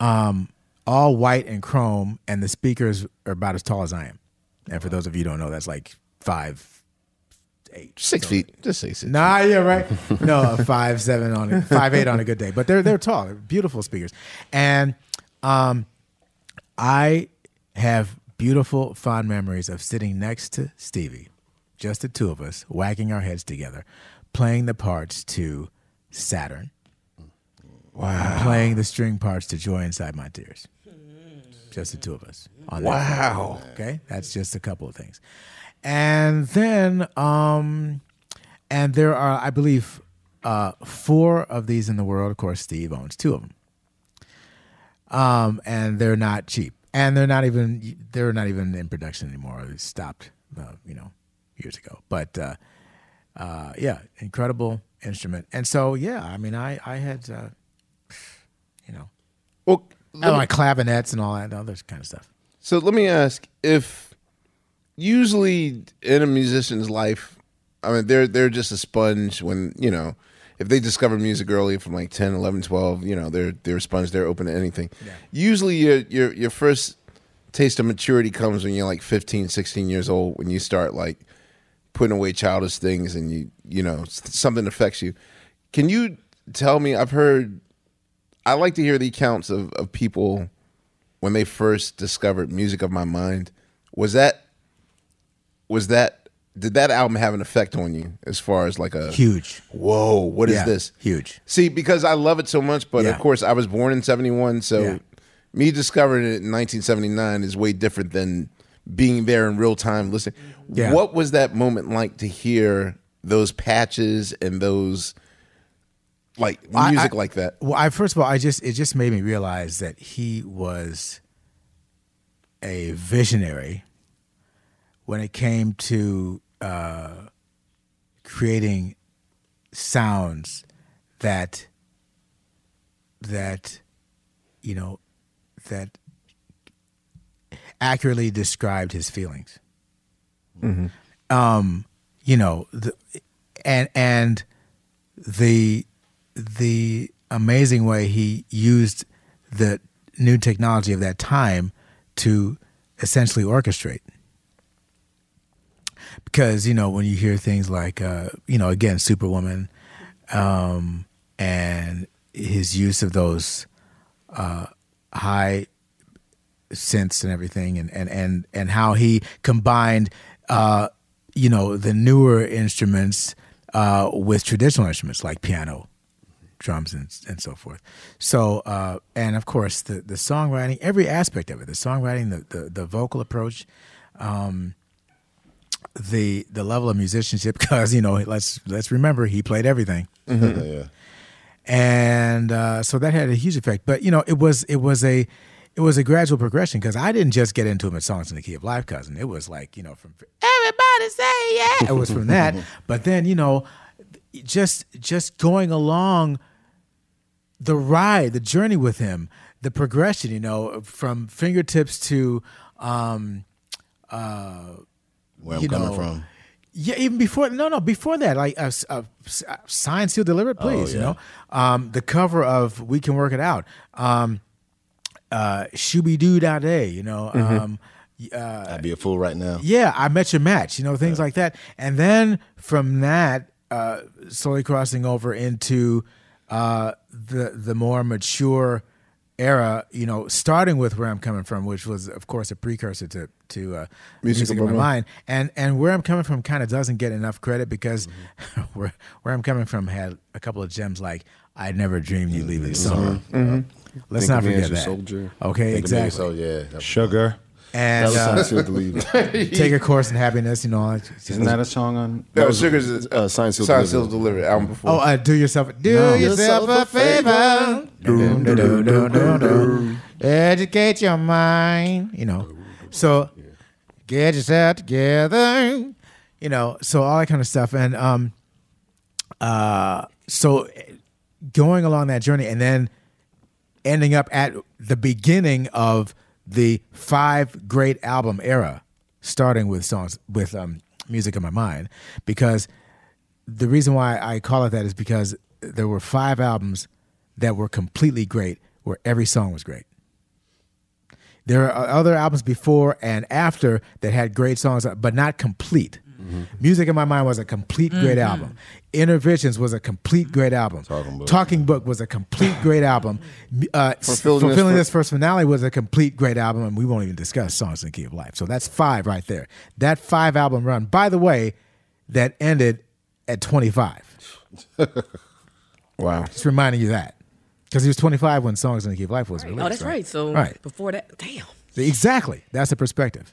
G: um, all white and chrome, and the speakers are about as tall as I am. And for those of you who don't know, that's like five, eight,
A: Six feet. Just say six.
G: Nah, yeah, right. No, five seven on it, five eight on a good day. But they're they're tall, they're beautiful speakers, and um, I have beautiful fond memories of sitting next to Stevie, just the two of us, wagging our heads together, playing the parts to Saturn. Wow. Playing the string parts to Joy Inside My Tears. Just the two of us. On that
A: Wow.
G: Okay, that's just a couple of things, and then um, and there are, I believe, uh, four of these in the world. Of course, Steve owns two of them, um, and they're not cheap, and they're not even they're not even in production anymore. They stopped, uh, you know, years ago. But uh, uh, yeah, incredible instrument, and so yeah, I mean, I I had, uh, you know,
A: Well,
G: I like clavinets and all that other kind of stuff.
A: So let me ask if usually in a musician's life, I mean they're they're just a sponge when, you know, if they discover music early from like 10, 11, 12, you know, they're they're a sponge, they're open to anything. Usually your your your first taste of maturity comes when you're like 15, 16 years old when you start like putting away childish things and you you know, something affects you. Can you tell me I've heard I like to hear the accounts of, of people when they first discovered Music of My Mind. Was that was that did that album have an effect on you as far as like a
G: Huge.
A: Whoa, what is
G: Yeah,
A: this?
G: Huge.
A: See, because I love it so much, but
G: Yeah.
A: of course I was born in seventy one, so
G: Yeah.
A: me discovering it in nineteen seventy nine is way different than being there in real time listening. What was that moment like to hear those patches and those like
G: I-
A: music
G: I-
A: like that?
G: Well, I first of all, I just it just made me realize that he was a visionary when it came to uh, creating sounds that that you know that accurately described his feelings. Um, you know, the, and and the the amazing way he used the new technology of that time to essentially orchestrate. Because you know when you hear things like uh, you know again Superwoman, um, and his use of those uh, high synths and everything, and and and and how he combined, uh, you know, the newer instruments uh, with traditional instruments like piano, drums, and and so forth. So, uh, and of course, the the songwriting, every aspect of it, the songwriting, the the, the vocal approach. Um, the the level of musicianship because you know let's let's remember he played everything
D: yeah.
G: and uh, so that had a huge effect. But you know, it was it was a it was a gradual progression because I didn't just get into him at songs in the key of life, cousin. It was like you know from everybody say yeah. It was from that, but then you know, just just going along the ride, the journey with him, the progression. You know, from fingertips to. Um, uh,
D: Where I'm
G: you
D: coming
G: know,
D: from.
G: yeah, even before no, no, before that, like uh, uh, uh, sign, seal, delivered, please. You
D: yeah.
G: know, um, the cover of "We Can Work It Out," um, uh, "Shooby Doo Da Day," you know, um, uh,
D: I'd be a fool right now.
G: yeah, I met your match, you know, things like that. And then from that, uh, slowly crossing over into uh, the the more mature era, you know, starting with where I'm coming from, which was, of course, a precursor to to uh, music,
A: Music
G: in my mind, and and where I'm coming from kind of doesn't get enough credit because mm-hmm. where where I'm coming from had a couple of gems like I never dreamed you'd leave in mm-hmm. summer. Mm-hmm. Let's
D: Think
G: not forget that.
D: soldier.
G: Okay,
D: Think of me as-
G: exactly.
D: So yeah, that,
E: Sugar.
G: And
D: that was
G: uh,
D: Sign Sealed
G: take a course in happiness, you know.
E: Isn't that a song on?
A: No, Sugar's is,
D: uh, Sign Sealed
A: Sign
D: Delivered.
A: Sealed Delivered album before.
G: Oh, uh, do yourself do
E: No.
G: yourself a favor. Doom, doom, doom. Educate your mind. You know, so get yourself together. You know, so all that kind of stuff, and um, uh, so going along that journey, and then ending up at the beginning of the five great album era, starting with songs with um, music in my mind, because the reason why I call it that is because there were five albums that were completely great, where every song was great. There are other albums before and after that had great songs, but not complete. Mm-hmm. Music in My Mind was a complete great mm-hmm. album. Innervisions was a complete mm-hmm. great album.
D: Talking Book.
G: Talking Book was a complete great album. Uh,
A: Fulfillingness'
G: Fulfilling This First Finale was a complete great album, and we won't even discuss Songs in the Key of Life. So that's five right there. That five album run, by the way, that ended at 25.
A: wow.
G: Just reminding you that. Because he was 25 when Songs in the Key of Life was oh, released.
F: Oh, that's right. So
G: Right.
F: before that, damn.
G: Exactly. That's the perspective.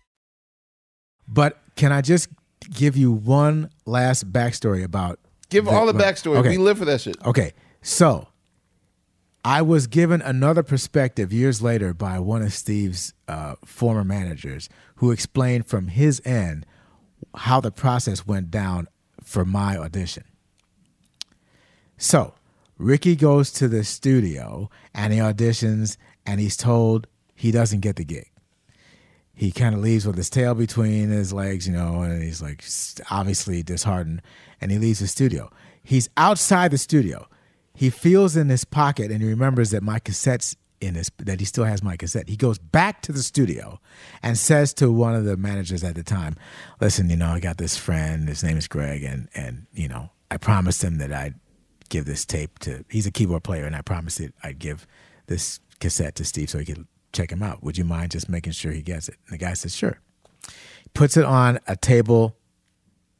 G: But can I just give you one last backstory about?
A: Give all the backstory. We live for that shit.
G: Okay, so I was given another perspective years later by one of Steve's uh, former managers, who explained from his end how the process went down for my audition. So Ricky goes to the studio and he auditions, and he's told he doesn't get the gig he kind of leaves with his tail between his legs, you know, and he's like obviously disheartened, and he leaves the studio. He's outside the studio. He feels in his pocket and he remembers that my cassette's in his that he still has my cassette. He goes back to the studio and says to one of the managers at the time, "Listen, you know, I got this friend. His name is Greg, and and you know, I promised him that I'd give this tape to. He's a keyboard player, and I promised that I'd give this cassette to Steve so he could check him out. Would you mind just making sure he gets it? And the guy says, sure. Puts it on a table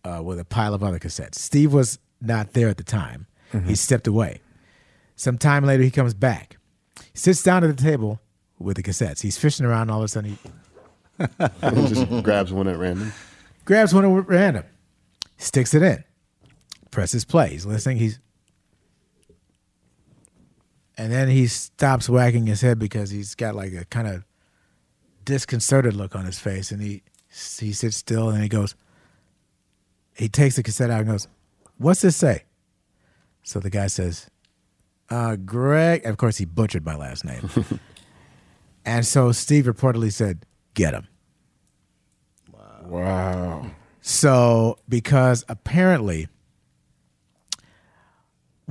G: uh, with a pile of other cassettes. Steve was not there at the time. He stepped away. Some time later, he comes back. He sits down at the table with the cassettes. He's fishing around. All of a sudden, he
D: just grabs one at random.
G: grabs one at random, sticks it in, presses play. He's listening. He's and then he stops wagging his head because he's got like a kind of disconcerted look on his face, and he he sits still and he goes. He takes the cassette out and goes, "What's this say?" So the guy says, uh, "Greg." Of course, he butchered my last name, and so Steve reportedly said, "Get him."
A: Wow. Wow.
G: So because apparently,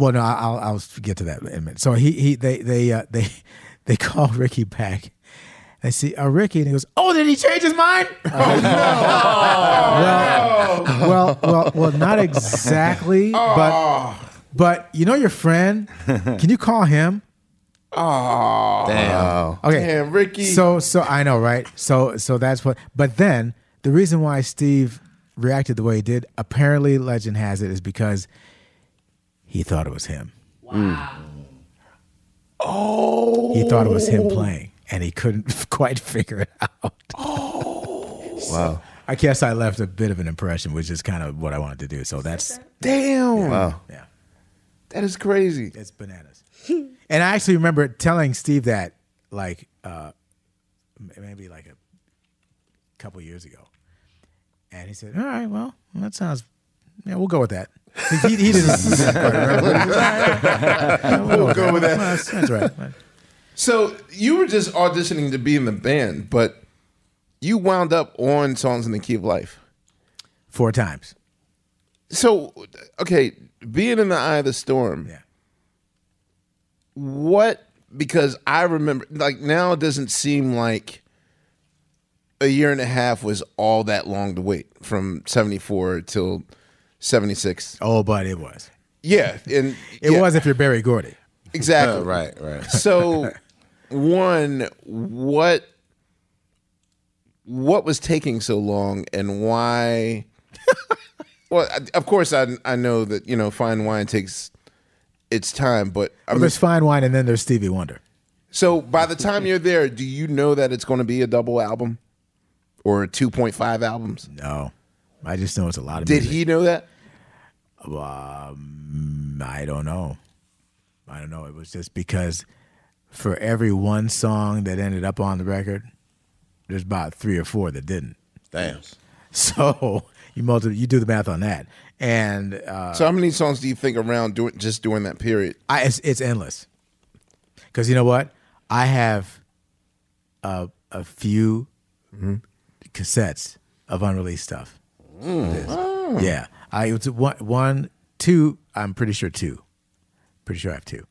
G: well, no, I'll I'll get to that in a minute. So he he they they uh, they they call Ricky back. They see uh, Ricky and he goes, "Oh, did he change his mind?" well, well, well, well, not exactly, but but you know your friend. Can you call him?
A: Oh,
D: Damn.
G: Okay.
A: Damn, Ricky.
G: So so I know, right? So so that's what but then the reason why Steve reacted the way he did, apparently legend has it, is because he thought it was him. Wow.
A: Oh.
G: He thought it was him playing and he couldn't quite figure it out. Oh.
D: wow.
G: I guess I left a bit of an impression, which is kind of what I wanted to do. So that's
A: Damn.
D: Wow.
G: yeah.
A: That is crazy.
G: It's bananas. and I actually remember telling Steve that like uh maybe like a couple years ago. And he said, All right, well, that sounds yeah, we'll go with that. He, he didn't quite remember. He was, "All right, yeah,
A: We'll go with that.
G: Well, That's, that's right.
A: So you were just auditioning to be in the band, but you wound up on Songs in the Key of Life.
G: four times.
A: So, okay, being in the eye of the storm.
G: Yeah.
A: What? Because I remember, like now, it doesn't seem like a year and a half was all that long to wait from '74 till '76.
G: Oh, but it was.
A: Yeah, and
G: It
A: yeah,
G: was if you're Berry Gordy.
A: exactly
D: Uh, right, right.
A: So, one, what what was taking so long, and why? well, of course, I I know that you know fine wine takes its time, but I
G: Well,
A: mean,
G: there's Fine Wine and then there's Stevie Wonder.
A: so by the time you're there, do you know that it's going to be a double album or 2.5 albums?
G: No, I just know it's a lot of.
A: Did
G: music.
A: he know that?
G: Um, I don't know. I don't know. It was just because for every one song that ended up on the record, there's about three or four that didn't.
D: Damn.
G: So you multi- you do the math on that, and uh,
A: so how many songs do you think around doing just during that period?
G: I, it's, it's endless. Because you know what, I have a a few cassettes of unreleased stuff. This. Yeah, I it was one, one, two. I'm pretty sure two. Pretty sure I have two,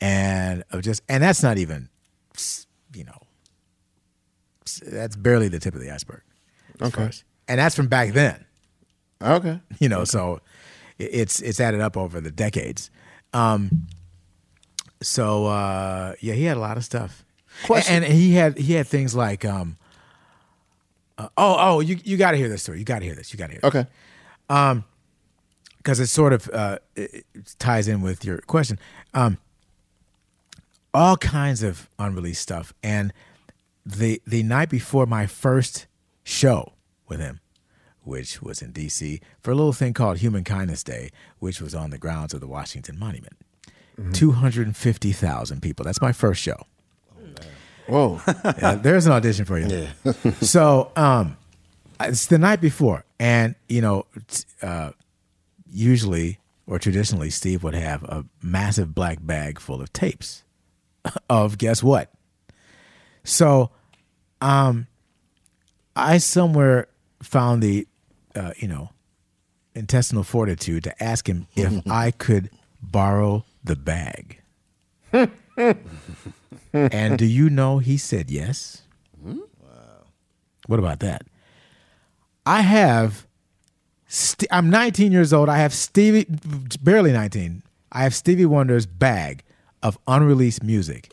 G: and of just and that's not even, you know, that's barely the tip of the iceberg.
A: Okay.
G: as- and that's from back then.
A: Okay.
G: You know, so it's it's added up over the decades. Um, so uh, yeah, he had a lot of stuff,
A: Question-
G: and, and he had he had things like um, uh, oh oh you you got to hear this story. You got to hear this. You got to hear. This.
A: Okay.
G: Um, because it sort of uh, it, ties in with your question. Um, all kinds of unreleased stuff, and the the night before my first show with him, which was in D.C. for a little thing called Human Kindness Day, which was on the grounds of the Washington Monument. two hundred and fifty thousand people. That's my first show.
A: Whoa.
G: Yeah, there's an audition for you. Yeah. so, um, it's the night before, and you know, uh, usually or traditionally, Steve would have a massive black bag full of tapes of guess what. So, um, I somewhere found the, uh, you know, intestinal fortitude to ask him if I could borrow the bag. and do you know he said yes? Wow. What about that? I have, St- I'm 19 years old. I have Stevie, barely 19. I have Stevie Wonder's bag of unreleased music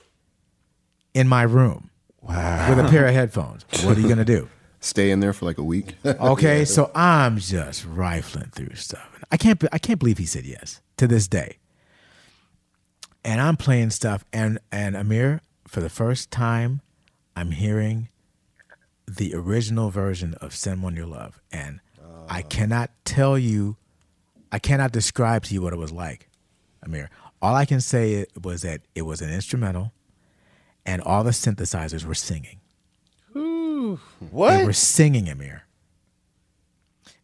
G: in my room. Wow. With a pair of headphones. What are you going to do?
D: Stay in there for like a week.
G: Okay, so I'm just rifling through stuff. I can't I can't believe he said yes to this day. And I'm playing stuff and and Ahmir for the first time I'm hearing the original version of Someone Your Love and I ah. cannot tell you I cannot describe to you what it was like. Ahmir, all I can say it was that it was an instrumental and all the synthesizers were singing.
A: What?
G: They were singing Ahmir.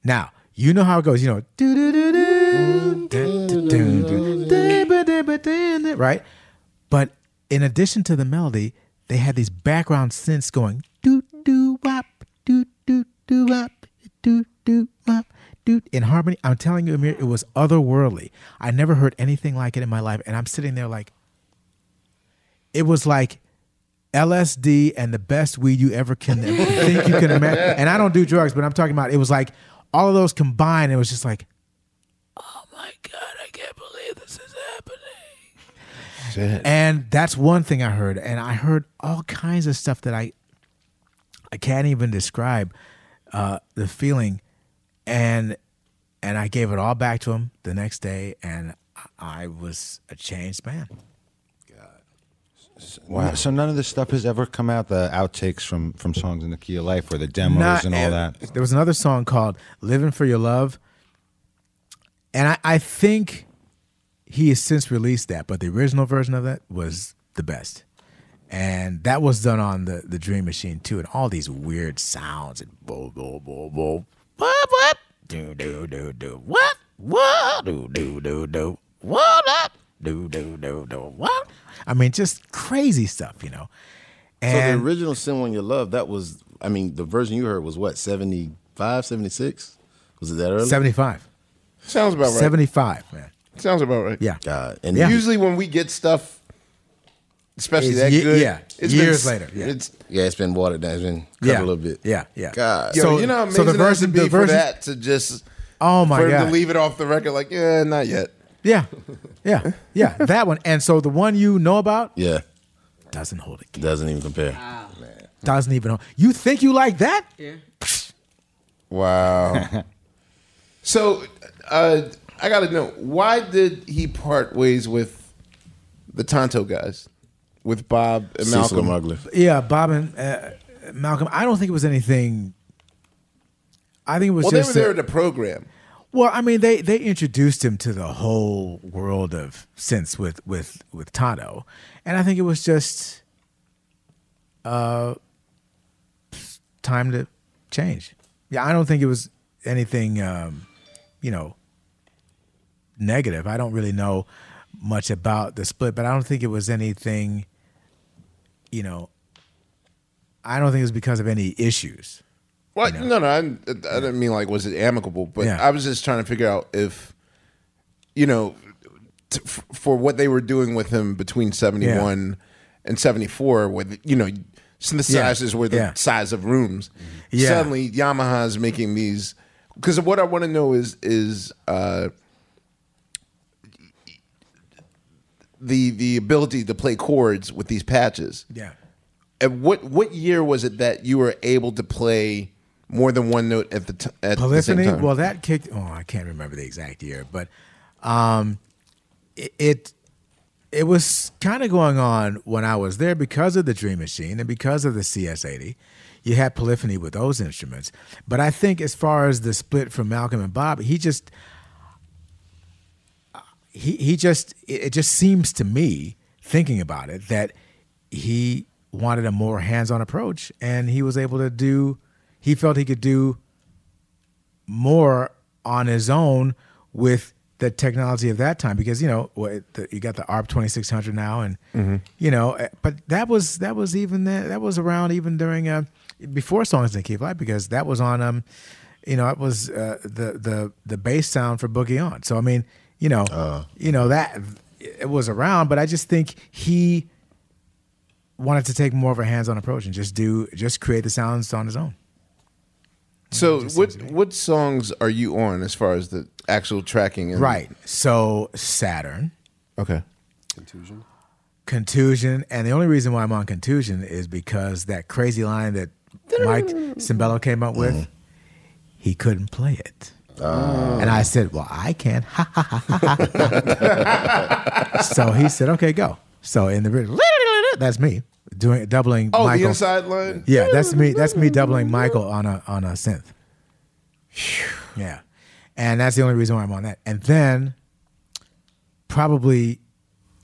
G: Now, you know how it goes, you know, do do do do dun, dun, dun, dun, ba, dun, ba, dun, dun, right? But in addition to the melody, they had these background synths going do do wop do do do wop do do wop do in harmony. I'm telling you, Ahmir, it was otherworldly. I never heard anything like it in my life, and I'm sitting there like, it was like LSD and the best weed you ever can think you can imagine. And I don't do drugs, but I'm talking about it was like all of those combined. It was just like, oh my god, I can't believe this is happening. And that's one thing I heard, and I heard all kinds of stuff that I I can't even describe uh, the feeling, and and I gave it all back to him the next day, and I was a changed man.
E: Wow. So none of this stuff has ever come out. The outtakes from from songs in the Key of Life, or the demos
G: Not-
E: and all that.
G: There was another song called "Living for Your Love," and I, I think he has since released that, but the original version of that was the best, and that was done on the the Dream Machine too, and all these weird sounds and bo bo bo bo what what do do do do what what do do do do what up do do do do what I mean, just crazy stuff, you know.
D: so the original Someone You Love, that was, I mean, the version you heard was what, 75, 76?
C: Was it that early?
G: 75.
A: Sounds about right.
G: 75, man.
A: Sounds about right.
G: Yeah.
C: God. And
G: Yeah.
A: Usually when we get stuff, especially
G: It's
A: that
G: ye-
A: good,
G: yeah,
A: it's
G: years
A: been,
G: later, yeah.
A: It's
C: yeah, it's been watered down. It's been cut
G: Yeah.
C: a little bit.
G: Yeah, yeah.
C: God.
A: yo,
G: So-
A: you know how
G: so
A: amazing
G: the
A: that
G: version-
A: would be
G: the
A: for
G: version-
A: that to just
G: Oh, my
A: for him
G: God.
A: to leave it off the record like yeah, not yet.
G: Yeah. Yeah. Yeah. that one. And so the one you know about
C: Yeah.
G: doesn't hold it.
C: Doesn't even compare.
G: Doesn't even hold. You think you like that?
I: Yeah.
A: Wow. so, uh, I got to know why did he part ways with the Tonto guys, with Bob and
C: Cecil
A: Malcolm?
C: Mugler.
G: Yeah, Bob and uh, Malcolm. I don't think it was anything. I think it was
A: Well, they
G: just
A: were there
G: a-
A: at the program.
G: Well, I mean, they they introduced him to the whole world of synths with with with Tonto, and I think it was just uh time to change. Yeah, I don't think it was anything, um, you know, negative. I don't really know much about the split, but I don't think it was anything, you know. I don't think it was because of any issues.
A: Well, no, no, I, I didn't mean like was it amicable, but
G: Yeah.
A: I was just trying to figure out if, you know, t- for what they were doing with him between seventy one and seventy four, with you know, synthesizers were the
G: Yeah.
A: size of rooms.
G: Yeah.
A: Suddenly, Yamaha's making these because what I want to know is is uh, the the ability to play chords with these patches.
G: Yeah.
A: And what what year was it that you were able to play more than one note at the t- at the same
G: Polyphony.
A: time?
G: Well, that kicked. Oh, I can't remember the exact year, but um, it it, it was kind of going on when I was there because of the Dream Machine and because of the CS80. You had polyphony with those instruments, but I think as far as the split from Malcolm and Bob, he just he he just it just seems to me thinking about it that he wanted a more hands-on approach and he was able to do he felt he could do more on his own with the technology of that time because you know what you got the ARP 2600 now and
A: Mhm.
G: you know eh, but that was that was even that, that was around even during uh, before songs in Keep Life because that was on um you know it was uh, the the the bass sound for Boogie On so I mean you know uh. you know that it was around but I just think he wanted to take more of a hands-on approach and just do just create the sounds on his own
A: so what what songs are you on as far as the actual tracking? And,
G: Right. So Saturn.
A: Okay.
D: Contusion.
G: Contusion. And the only reason why I'm on contusion is because that crazy line that Mike Sembello came up with, mm-hmm. he couldn't play it. And I said, Well, I can. So he said, Okay, go. So in the video, that's me doing doubling
A: Oh,
G: Michael.
A: the inside line.
G: Yeah, that's me. That's me doubling Michael on a on a synth. Yeah, and that's the only reason why I'm on that. And then probably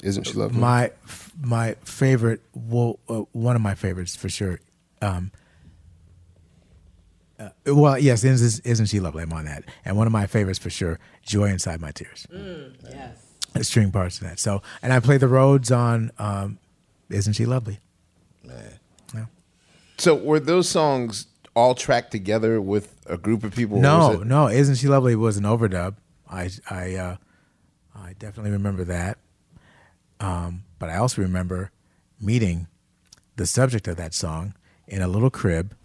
D: Isn't she lovely?
G: my my favorite, well, uh, one of my favorites for sure. Um, uh, well, yes, isn't, isn't she lovely? I'm on that, and one of my favorites for sure, "Joy Inside My Tears."
I: yes.
G: The string parts of that. So, and I play the Rhodes on um, "Isn't She Lovely." Yeah.
A: So were those songs all tracked together with a group of people?
G: No,
A: it-
G: no, "Isn't She Lovely" was an overdub. I I uh, I definitely remember that. Um, but I also remember meeting the subject of that song in a little crib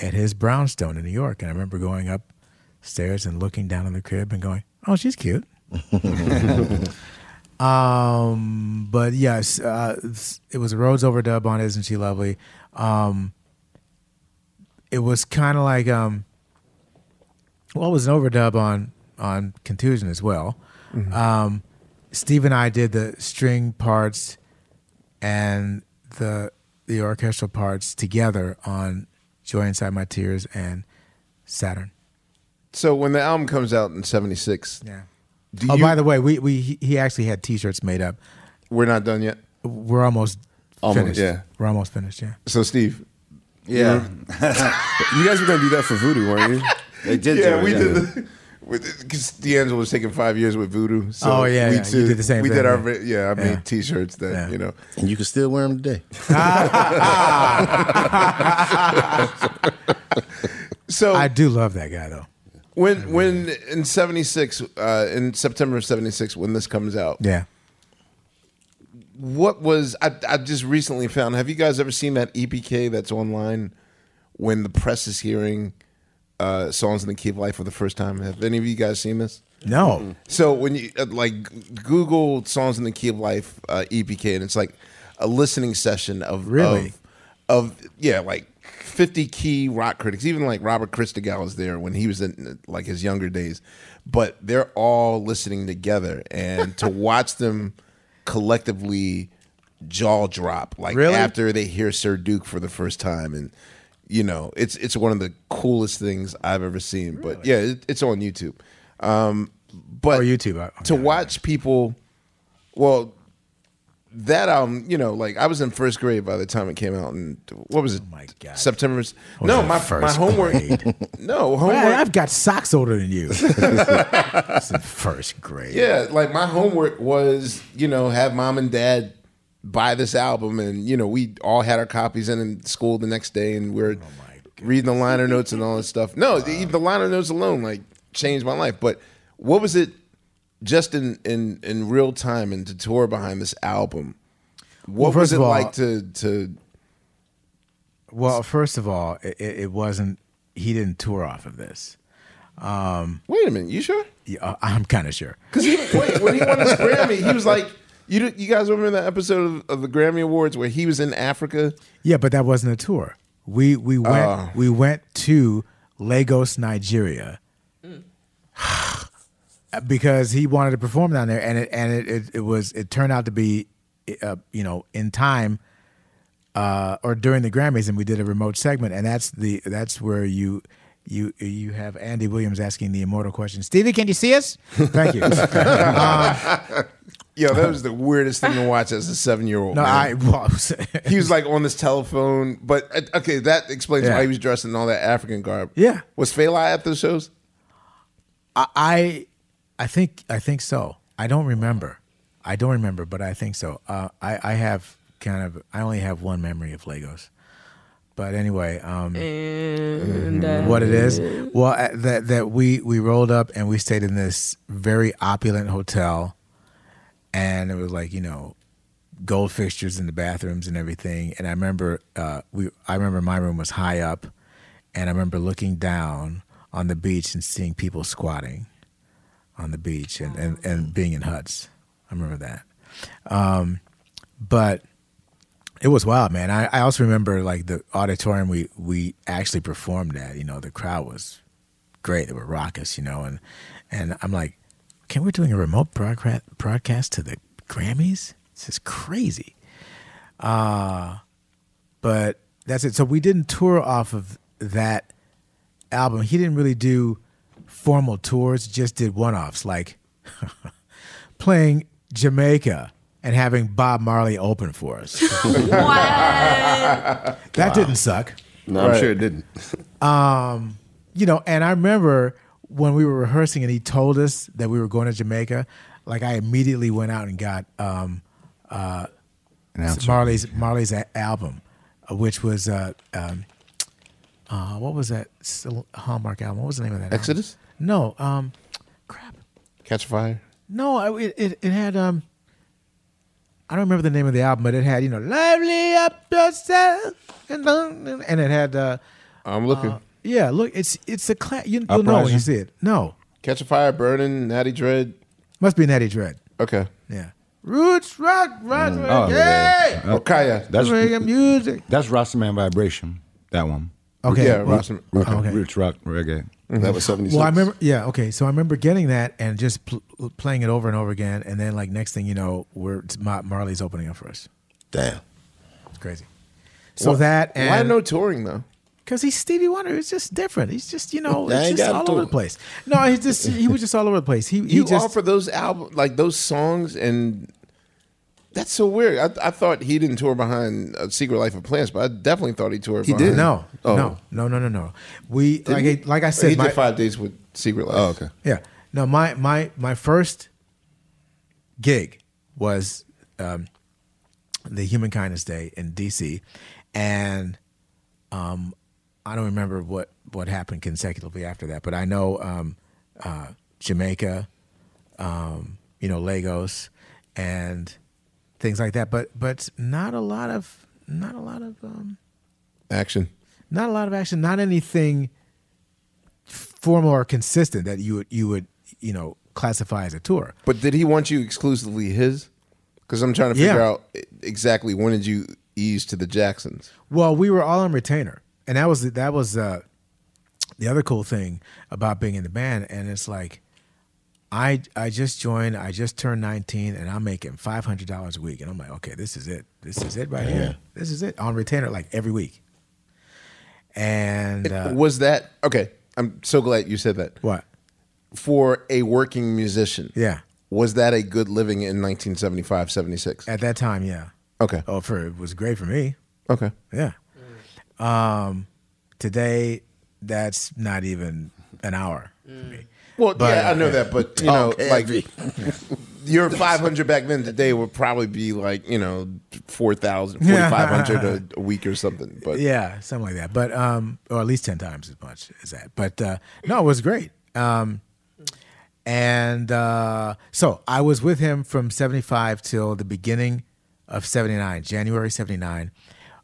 G: at his brownstone in New York, and I remember going upstairs and looking down on the crib and going, "Oh, she's cute." um, but yes, uh, it was a Rhodes overdub on "Isn't She Lovely." Um, it was kind of like um, well, it was an overdub on on Contusion as well. Um, Steve and I did the string parts and the the orchestral parts together on "Joy Inside My Tears" and Saturn.
A: So when the album comes out in '76,
G: Yeah.
A: Do
G: oh,
A: you,
G: by the way, we we he- he actually had T-shirts made up.
A: We're not done yet.
G: We're almost
D: Almost,
G: finished.
D: yeah.
G: we're almost finished. Yeah.
A: So Steve,
D: Yeah. you guys were gonna do that for Voodoo, weren't you? They did.
A: yeah,
D: do
A: we
D: yeah.
A: did the. Because D'Angelo was taking five years with Voodoo. So
G: Oh, yeah,
A: we
G: yeah. You did the same
A: We
G: thing,
A: did our
G: yeah.
A: yeah. I made
G: Yeah.
A: T-shirts that
G: Yeah.
A: you know.
C: And you can still wear them today.
A: So
G: I do love that guy though.
A: When when in '76, uh, in September of '76, when this comes out,
G: Yeah.
A: what was I, I just recently found? Have you guys ever seen that EPK that's online when the press is hearing uh, songs in the key of life for the first time? Have any of you guys seen this?
G: No.
A: So when you uh, like Google songs in the key of life uh, EPK, and it's like a listening session of
G: Really?
A: of, of yeah, like fifty key rock critics. Even like Robert Christgau is there when he was in like his younger days, but they're all listening together, and to watch them collectively jaw drop like
G: Really?
A: after they hear Sir Duke for the first time and. You know, it's it's one of the coolest things I've ever seen. But yeah, it, it's on YouTube. Um, but
G: Or YouTube. uh,
A: to watch people well that um you know like i was in first grade by the time it came out and what was it oh my god september no my, my homework
G: grade?
A: no homework
G: Man, I've got socks older than you. First grade.
A: yeah like my homework was you know have mom and dad buy this album and you know we all had our copies in, in school the next day and we're reading the liner notes and all this stuff no the, the liner notes alone like changed my life but what was it just in in in real time and to tour behind this album what
G: Well,
A: was it
G: all-
A: like to to
G: Well, first of all, it, it wasn't. He didn't tour off of this. Um,
A: Wait a minute, you sure?
G: Yeah, I'm kind of sure.
A: Because he, when he won his Grammy, he was like, you you guys remember that episode of, of the Grammy Awards where he was in Africa?
G: Yeah, but that wasn't a tour. We we went
A: Oh.
G: we went to Lagos, Nigeria, because he wanted to perform down there, and it and it it, it was it turned out to be, uh, you know, in time, uh, or during the Grammys, and we did a remote segment, and that's the that's where you. You you have Andy Williams asking the immortal question. Stevie, can you see us? Thank you. um,
A: Yo, that was the weirdest thing to watch as a seven year old.
G: No, I was.
A: he was like on this telephone, but uh, okay, that explains
G: Yeah.
A: why he was dressed in all that African garb.
G: Yeah.
A: was Fela at the shows?
G: I, I I think I think so. I don't remember. I don't remember, but I think so. Uh, I I have kind of I only have one memory of Lagos. But anyway, um,
F: And, uh,
G: what it is? Well, uh, that that we we rolled up and we stayed in this very opulent hotel, and it was like you know, gold fixtures in the bathrooms and everything. And I remember uh, we I remember my room was high up, and I remember looking down on the beach and seeing people squatting on the beach and and, and being in huts. I remember that. Um, but it was wild, man. I, I also remember like the auditorium we we actually performed at. You know, the crowd was great. They were raucous, you know, and and I'm like, can we're doing a remote broadcast broadcast to the Grammys? This is crazy. Uh but that's it. So we didn't tour off of that album. He didn't really do formal tours, just did one offs like playing Jamaica and having Bob Marley open for us. That didn't suck.
D: No, I'm sure it didn't.
G: Um, you know, and I remember when we were rehearsing and he told us that we were going to Jamaica, like I immediately went out and got um, uh. Marley's Marley's a- album, uh, which was uh, um, uh, what was that Hallmark album? What was the name of that? album?
A: Exodus?
G: No, um,
A: Catch Fire?
G: no, I- it, it it had um. I don't remember the name of the album, but it had you know "Lively Up Yourself" and and it had uh,
A: I'm looking.
G: uh, yeah, look, it's it's a class. You, you'll know when you
A: Uprising?
G: see it. No,
A: Catch a Fire, Burning, Natty Dread.
G: must be Natty Dread.
A: Okay.
G: Yeah. Roots rock, rock, mm.
E: Oh,
G: reggae.
E: yeah.
A: Oh, Kaya.
E: That's
G: Reggae music.
E: That's Rastaman Vibration. That one.
G: Okay,
A: Yeah,
G: well-
A: Rastaman-
E: Roots,
G: okay.
E: Roots rock reggae. Mm-hmm.
D: That was 76.
G: Well, I remember. Yeah. Okay. So I remember getting that and just pl- playing it over and over again, and then like next thing you know, we're it's Ma- Marley's opening up for us.
D: Damn.
G: It's crazy. So
A: Why-
G: that and
A: why no touring though?
G: Because he's Stevie Wonder. It's just different. He's just you know,
A: I
G: it's just all over the place. No, he's just he was just all over the place. He he
A: You
G: just
A: offer those album like those songs and that's so weird. I, I thought he didn't tour behind uh, Secret Life of Plants, but I definitely thought he toured.
D: He
A: behind.
D: did.
G: no
A: Oh.
G: no no no no no. We
A: Didn't
G: like
A: he?
G: Like I
A: He
G: said,
A: did
G: my,
A: five days with Secret Life.
D: Oh, okay.
G: Yeah. No, my my my first gig was um, the Human Kindness Day in DC, and um, I don't remember what what happened consecutively after that, but I know um, uh, Jamaica, um, you know, Lagos, and things like that. But but not a lot of not a lot of um,
A: Action.
G: not a lot of action. Not anything formal or consistent that you would you would you know classify as a tour.
A: But did he want you exclusively his? Because I'm trying to figure
G: Yeah.
A: out exactly when did you ease to the Jacksons?
G: Well, we were all on retainer, and that was that was uh, the other cool thing about being in the band. And it's like, I I just joined, I just turned 19, and I'm making five hundred dollars a week, and I'm like, okay, this is it, this is it right here, this is it on retainer like every week. And uh,
A: was that okay? I'm so glad you said that.
G: What?
A: For a working musician.
G: Yeah.
A: Was that a good living in 1975, 76?
G: At that time, yeah.
A: Okay.
G: Oh, for it was great for me.
A: Okay.
G: Yeah. Um, today, that's not even an hour for me.
A: Well,
G: But,
A: yeah, I know
G: uh,
A: that, but you know,
G: Talk
A: like your 500 back then today would probably be like, you know, 4,000, 4,500 a, a week or something. But
G: yeah, something like that. But um, or at least ten times as much as that. But uh, no, it was great. Um, and uh, so I was with him from '75 till the beginning of '79, January '79.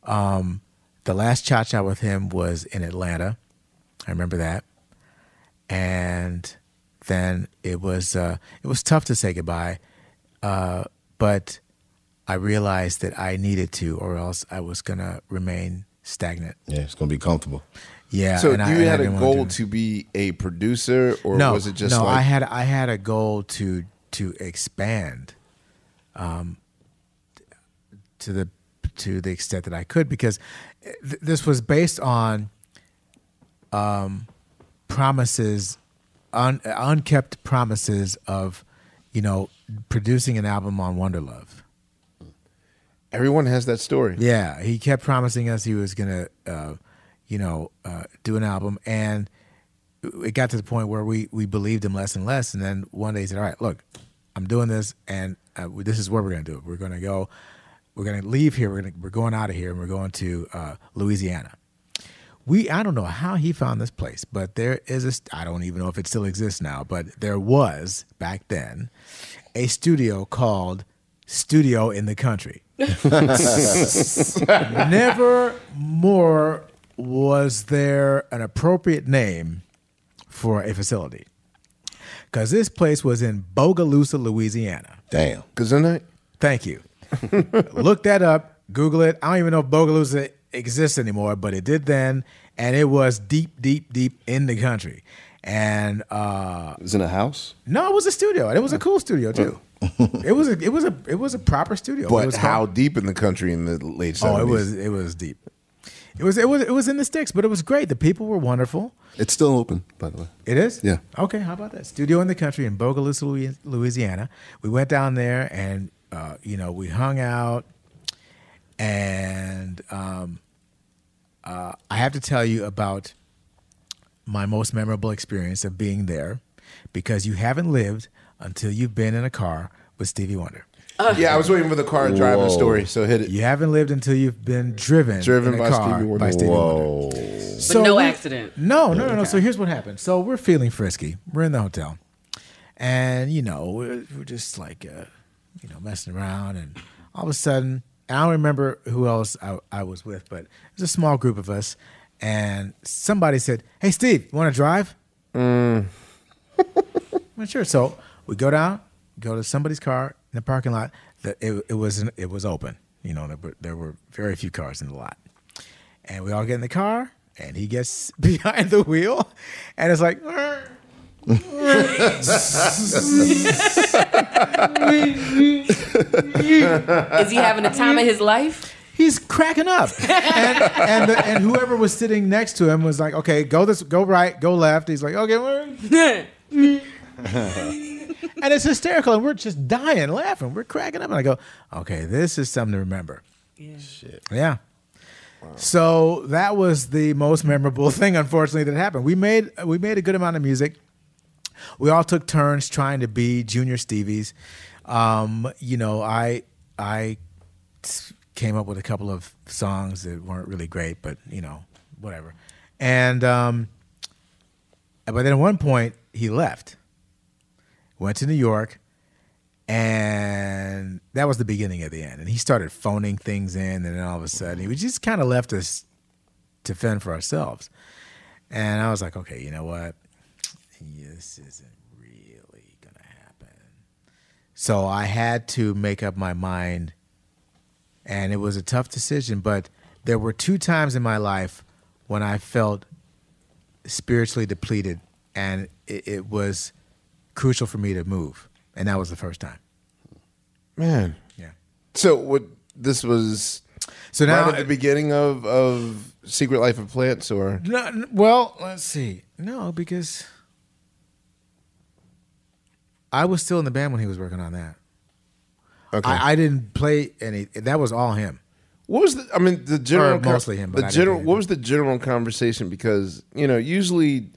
G: Um, the last cha cha with him was in Atlanta. I remember that. And then it was uh, it was tough to say goodbye, uh, but I realized that I needed to, or else I was gonna remain stagnant.
C: Yeah, it's gonna be comfortable.
G: Yeah.
A: so you
G: and I- I
A: had a
G: didn't wanna
A: goal to be a producer, or
G: no,
A: was it just
G: no?
A: like
G: I had I had a goal to to expand, um, to the to the extent that I could because th- this was based on um, promises, un, unkept promises of, you know, producing an album on Wonder Love.
A: everyone has that story?
G: Yeah, he kept promising us he was gonna, uh, you know, uh, do an album, and it got to the point where we we believed him less and less. And then one day he said, "All right, look, I'm doing this, and uh, this is where we're gonna do it. We're gonna go, we're gonna leave here. We're gonna we're going out of here, and we're going to uh, Louisiana." We I don't know how he found this place, but there is a I don't even know if it still exists now, but there was back then a studio called Studio in the Country. Never more was there an appropriate name for a facility. Because this place was in Bogalusa, Louisiana.
C: Damn.
A: Gesundheit?
G: Thank you. Look that up, Google it. I don't even know if Bogalusa exists anymore, but it did then. And it was deep, deep, deep in the country. And uh
D: it a house?
G: no, it was a studio. And it was a cool studio too. it was a it was a it was a proper studio. It
A: But
G: was
A: how
G: called-
A: deep in the country in the late 70s?
G: Oh, it was it was deep. It was it was it was in the sticks, but it was great. The people were wonderful.
D: It's still open, by the way.
G: It is?
D: Yeah.
G: Okay, how about that? Studio in the country in Bogalusa, Louisiana. We went down there and uh, you know, we hung out and um, uh, I have to tell you about my most memorable experience of being there because you haven't lived until you've been in a car with Stevie Wonder.
A: yeah, I was waiting for the car driving story, so hit it.
G: You haven't lived until you've been driven,
A: Driven
G: in a
A: by
G: car
A: Stevie Wonder.
G: By Stevie
C: Whoa.
G: Wonder.
F: But no
G: we-
F: accident.
G: No, no, no, no. So here's what happened. So we're feeling frisky. We're in the hotel, and you know we're, we're just like uh, you know messing around, and all of a sudden, I don't remember who else I, I was with, but it was a small group of us, and somebody said, "Hey, Steve, you want to drive?"
A: Mm.
G: Well, sure. So we go down, go to somebody's car in the parking lot. That it, it was it was open. You know, there were, there were very few cars in the lot, and we all get in the car, and he gets behind the wheel, and it's like.
F: Is he having the time of his life?
G: He's cracking up, and and, the, and whoever was sitting next to him was like, "Okay, go this, go right, go left." He's like, "Okay," and it's hysterical, and we're just dying laughing. We're cracking up, and I go, "Okay, this is something to remember."
C: Shit.
G: Yeah. So that was the most memorable thing, unfortunately, that happened. We made we made a good amount of music. We all took turns trying to be junior Stevies. Um, you know, I I came up with a couple of songs that weren't really great, but you know, whatever. And um, but then at one point he left, went to New York, and that was the beginning of the end. And he started phoning things in, and then all of a sudden he just kind of left us to fend for ourselves. And I was like, okay, you know what? This isn't really gonna happen. So I had to make up my mind, and it was a tough decision. But there were two times in my life when I felt spiritually depleted, and it, it was crucial for me to move, and that was the first time.
A: Man.
G: Yeah.
A: So what? This was.
G: So now-
A: right at the beginning of of Secret Life of Plants, or
G: No, well, let's see. No, because I was still in the band when he was working on that.
A: Okay.
G: I, I didn't play any. That was all him.
A: What was the? I mean, the general
G: Or mostly him, but
A: The general. What was the general conversation? Because you know, usually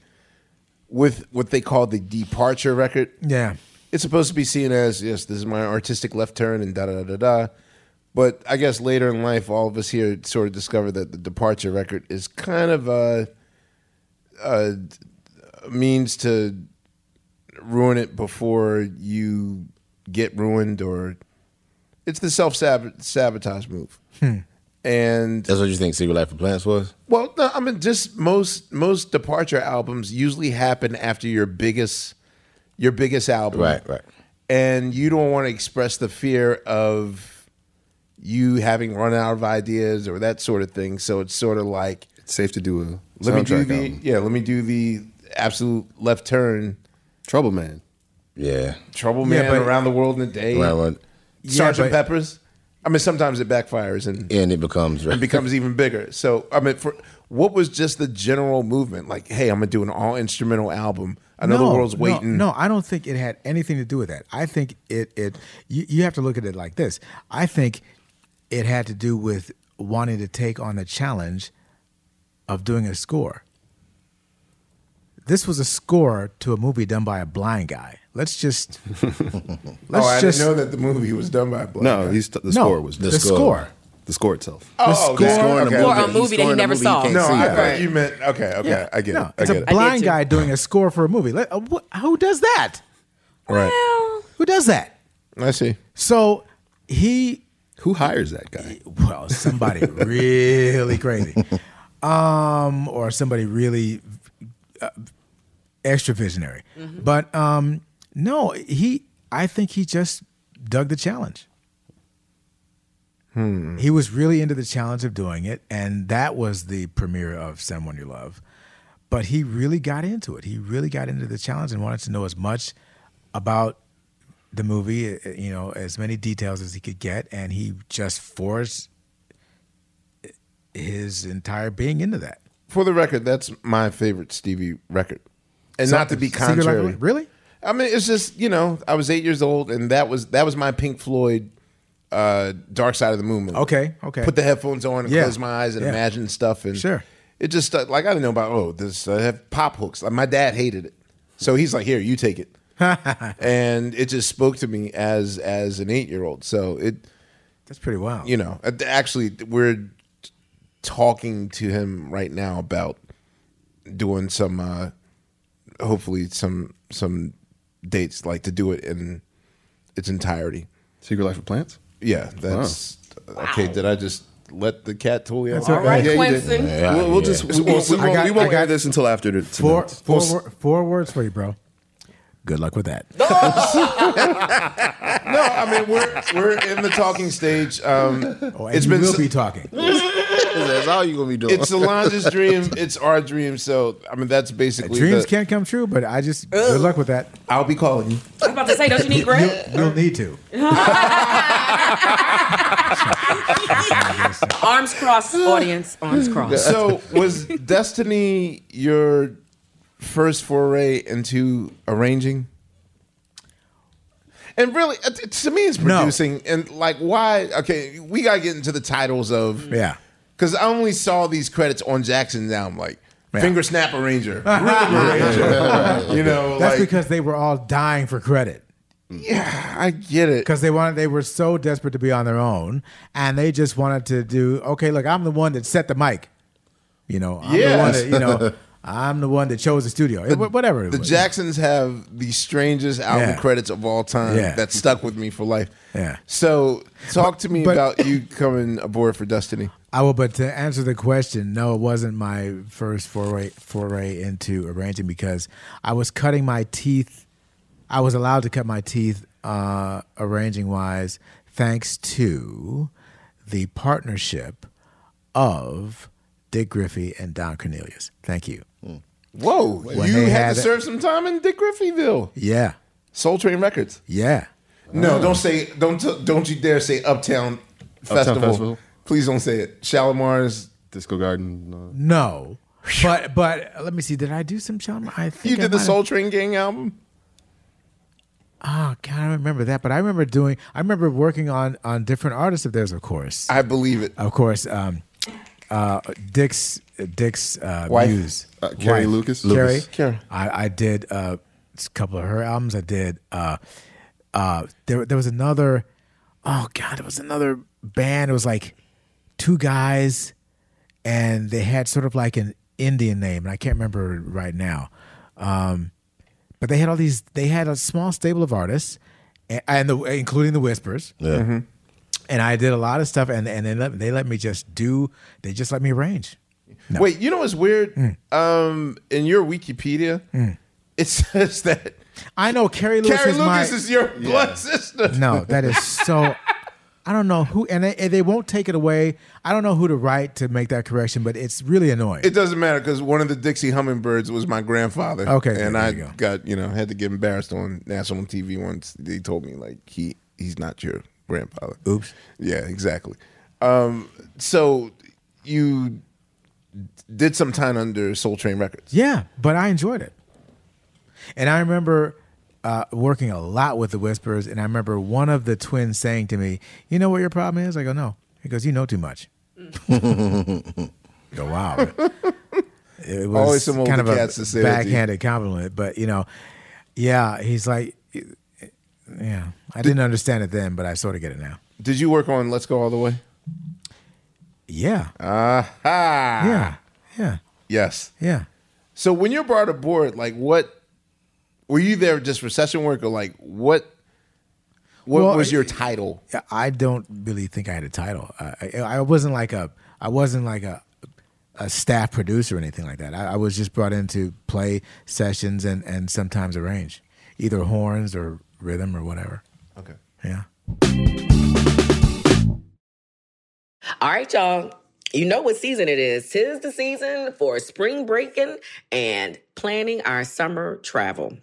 A: with what they call the departure record,
G: Yeah.
A: it's supposed to be seen as yes, this is my artistic left turn and da da da da da. But I guess later in life, all of us here sort of discover that the departure record is kind of a, a means to ruin it before you get ruined, or it's the self sabotage move.
G: Hmm.
A: And
H: That's what you think Secret Life of Plants was?
A: well, no, I mean, just most most departure albums usually happen after your biggest your biggest album,
H: Right, right.
A: And you don't want to express the fear of you having run out of ideas or that sort of thing. So it's sort of like
D: it's safe to do a
A: let me do
D: soundtrack
A: the
D: album.
A: yeah, let me do the absolute left turn,
D: Trouble Man.
H: Yeah.
A: Trouble Man
G: Yeah,
A: Man
G: but-
A: around the world in a day,
H: Right, right.
A: Sergeant
G: but-
A: Pepper's. I mean, sometimes it backfires and
H: And it becomes
A: it becomes even bigger. So, I mean, for what was just the general movement? Like, hey, I'm gonna do an all instrumental album. I know the world's
G: no,
A: waiting.
G: No, I don't think it had anything to do with that. I think it it you, you have to look at it like this. I think it had to do with wanting to take on the challenge of doing a score. This was a score to a movie done by a blind guy. Let's just let's
A: oh, I
G: just
A: didn't know that the movie was done by a black
D: No,
A: guy.
D: he's the
G: No,
D: score was
G: the score.
D: The score itself.
A: Oh,
G: the
A: okay.
G: score-
A: okay,
H: Or
A: okay.
H: He's
F: a movie that he never saw.
H: can't
A: No,
H: see.
A: I
H: Right.
A: you meant okay, okay. I get
G: no,
A: it. I
G: it's
A: get
G: a
A: it.
G: blind
F: too.
G: guy doing a score for a movie. Let- uh, wh- Who does that?
A: right.
G: Who does that?
A: I see.
G: So he
D: Who hires that guy?
G: well, somebody really crazy, um, or somebody really uh, extra visionary. But um, no, he. I think he just dug the challenge. He was really into the challenge of doing it, and that was the premiere of "Someone You Love." But he really got into it. He really got into the challenge and wanted to know as much about the movie, uh, you know, as many details as he could get, and he just forced his entire being into that.
A: For the record, that's my favorite Stevie record, and not to be
G: Secret Life of-
A: contrary.
G: really?
A: I mean, it's just you know, I was eight years old, and that was that was my Pink Floyd, uh, Dark Side of the Moon movie.
G: Okay, okay.
A: Put the headphones on and
G: Yeah,
A: close my eyes and
G: yeah.
A: imagine stuff, and
G: Sure.
A: it just uh, like I didn't know about oh this I have pop hooks. Like my dad hated it, so he's like, here, you take it, and it just spoke to me as as an eight year old. So it
G: That's pretty wild.
A: you know, uh, actually, we're talking to him right now about doing some, uh, hopefully some some dates, like to do it in its entirety.
D: Secret Life of Plants.
A: Yeah, that's okay. Did I just let the cat tool you? Out?
G: all right.
A: Yeah, you did.
H: Yeah,
D: we'll, we'll
H: yeah.
D: just we won't, we
G: I
D: won't,
G: got-
D: we won't
G: got-
D: air this until after the
G: four,
D: tonight.
G: four, wor- four words for you, bro. Good luck with that.
A: No, I mean we're we're in the talking stage. Um,
G: Oh, and
A: it's
G: you
A: been
G: will
A: s-
G: be talking.
H: That's all you're gonna be doing.
A: it's Solange's dream. It's our dream. So I mean that's basically
G: Dreams
A: the,
G: can't come true, but I just good luck with that.
A: I'll be calling you.
F: I was about to say, don't you need bread?
G: You'll need to.
F: Arms crossed, audience. Arms crossed.
A: So was Destiny your first foray into arranging? And really, uh, t- to me, it's
G: No.
A: producing. And like, why? Okay, we gotta get into the titles of
G: Yeah.
A: Because I only saw these credits on Jackson. Now I'm like,
G: Yeah.
A: finger snap arranger, arranger. you know,
G: That's
A: like,
G: because they were all dying for credit.
A: yeah, I get it.
G: Because they wanted, they were so desperate to be on their own, and they just wanted to do. Okay, look, I'm the one that set the mic. You know, I'm
A: Yes.
G: the one that, you know, I'm the one that chose the studio. Eh, wh- Whatever. it
A: The
G: was.
A: Jacksons have the strangest album
G: Yeah.
A: credits of all time
G: Yeah.
A: that stuck with me for life.
G: Yeah.
A: So, talk to me
G: but-
A: about you coming aboard for Destiny.
G: I will, but to answer the question, no, it wasn't my first foray foray into arranging because I was cutting my teeth. I was allowed to cut my teeth uh, arranging wise, thanks to the partnership of Dick Griffey and Don Cornelius. Thank you.
A: Whoa,
G: When
A: you had,
G: had
A: to
G: it-
A: serve some time in Dick Griffeyville.
G: Yeah,
A: Soul Train Records.
G: yeah.
A: No, don't say don't don't you dare say Uptown Festival.
D: Festival.
A: Please don't say it. Shalamar's.
D: Disco Garden. uh,
G: No, but but let me see. Did I do some Shawn? I think
A: You
G: I
A: did the Soul Train Gang album.
G: Oh God, I don't remember that, but I remember doing. I remember working on on different artists of theirs, of course.
A: I believe it.
G: Of course, um, uh, Dick's Dick's uh,
A: Wife?
G: muse,
D: Uh, Carrie
G: wife.
D: Lucas?
G: Carrie.
D: Lucas.
A: Carrie.
G: I, I did uh, a couple of her albums. I did. Uh, uh, there there was another. Oh God, it was another band. It was like two guys, and they had sort of like an Indian name, and I can't remember right now. Um, but they had all these. They had a small stable of artists, and, and the, including the Whispers.
D: Yeah.
G: And I did a lot of stuff, and and they let they let me just do. They just let me arrange. No.
A: Wait, you know what's weird?
G: Mm.
A: Um, in your Wikipedia, it says that
G: I know Carrie Lewis
A: Carrie
G: is
A: Lucas
G: my.
A: is your blood sister.
G: no, that is so. I don't know who, and they, they won't take it away. I don't know who to write to make that correction, but it's really annoying.
A: It doesn't matter because one of the Dixie Hummingbirds was my grandfather.
G: Okay,
A: and I
G: go.
A: got you know had to get embarrassed on national TV once. They told me like he he's not your grandfather.
G: Oops.
A: Yeah, exactly. Um, so you did some time under Soul Train Records.
G: Yeah, but I enjoyed it. And I remember uh, working a lot with the Whispers, and I remember one of the twins saying to me, "You know what your problem is?" I go, "No." He goes, "You know too much." I go, "Wow." It was
A: Always some
G: kind of a
A: cats to say that to you.
G: backhanded compliment, but you know, yeah, he's like, yeah, I didn't understand it then, but I sort of get it now.
A: Did you work on Let's Go All the Way?
G: Yeah,
A: Aha.
G: yeah, yeah,
A: Yes.
G: yeah.
A: So when you're brought aboard, like what were you there just for session work or like what what
G: Well,
A: was your title?
G: I don't really think I had a title. I, I, I wasn't like a I wasn't like a a staff producer or anything like that. I, I was just brought in to play sessions and and sometimes arrange either horns or rhythm or whatever.
A: Okay.
G: Yeah.
I: All right, y'all. You know what season it is. Tis the season for spring breaking and planning our summer travel.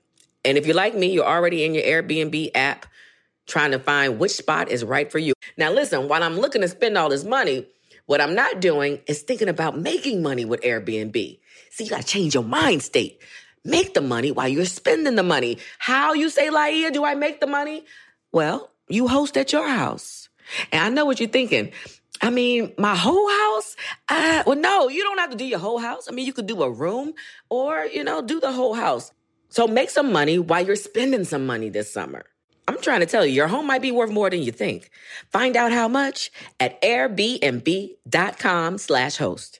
I: And if you're like me, you're already in your Airbnb app trying to find which spot is right for you. Now, listen, while I'm looking to spend all this money, what I'm not doing is thinking about making money with Airbnb. See, you got to change your mind state. Make the money while you're spending the money. How you say, Laia, do I make the money? Well, you host at your house. And I know what you're thinking. I mean, my whole house? Uh, well, no, you don't have to do your whole house. I mean, you could do a room or, you know, do the whole house. So make some money while you're spending some money this summer. I'm trying to tell you, your home might be worth more than you think. Find out how much at airbnb.com slash host.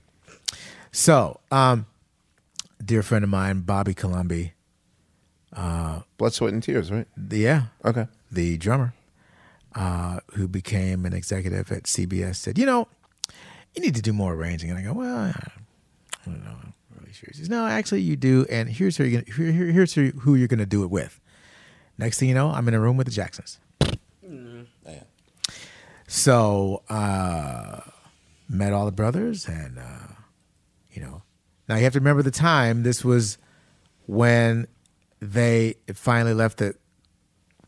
G: So, um, dear friend of mine, Bobby Colomby. Uh,
A: Blood, sweat, and tears, right?
G: The, yeah.
A: Okay.
G: The drummer, uh, who became an executive at CBS, said, "You know, you need to do more arranging." And I go, "Well, I don't know, I'm really sure." He says, "No, actually, you do." And here's who you're gonna, here, here- here's who who you're going to do it with. Next thing you know, I'm in a room with the Jacksons. yeah So uh, met all the brothers, and uh, you know, now you have to remember the time. This was when they finally left the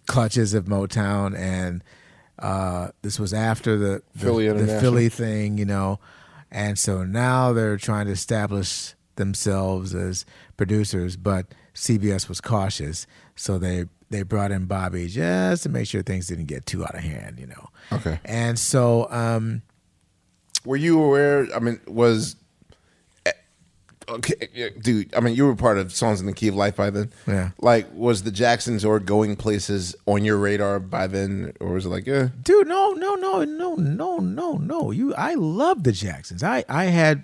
G: clutches of Motown, and uh, this was after the the
A: Philly
G: the Philly thing, you know, and so now they're trying to establish themselves as producers, but CBS was cautious, so they they brought in Bobby just to make sure things didn't get too out of hand, you know.
A: Okay.
G: And so, um,
A: Were you aware? I mean, was okay, dude. I mean, you were part of Songs in the Key of Life by then.
G: Yeah.
A: Like, was the Jacksons or Going Places on your radar by then, or was it like, yeah,
G: dude, no, no, no, no, no, no, no. You, I love the Jacksons. I, I had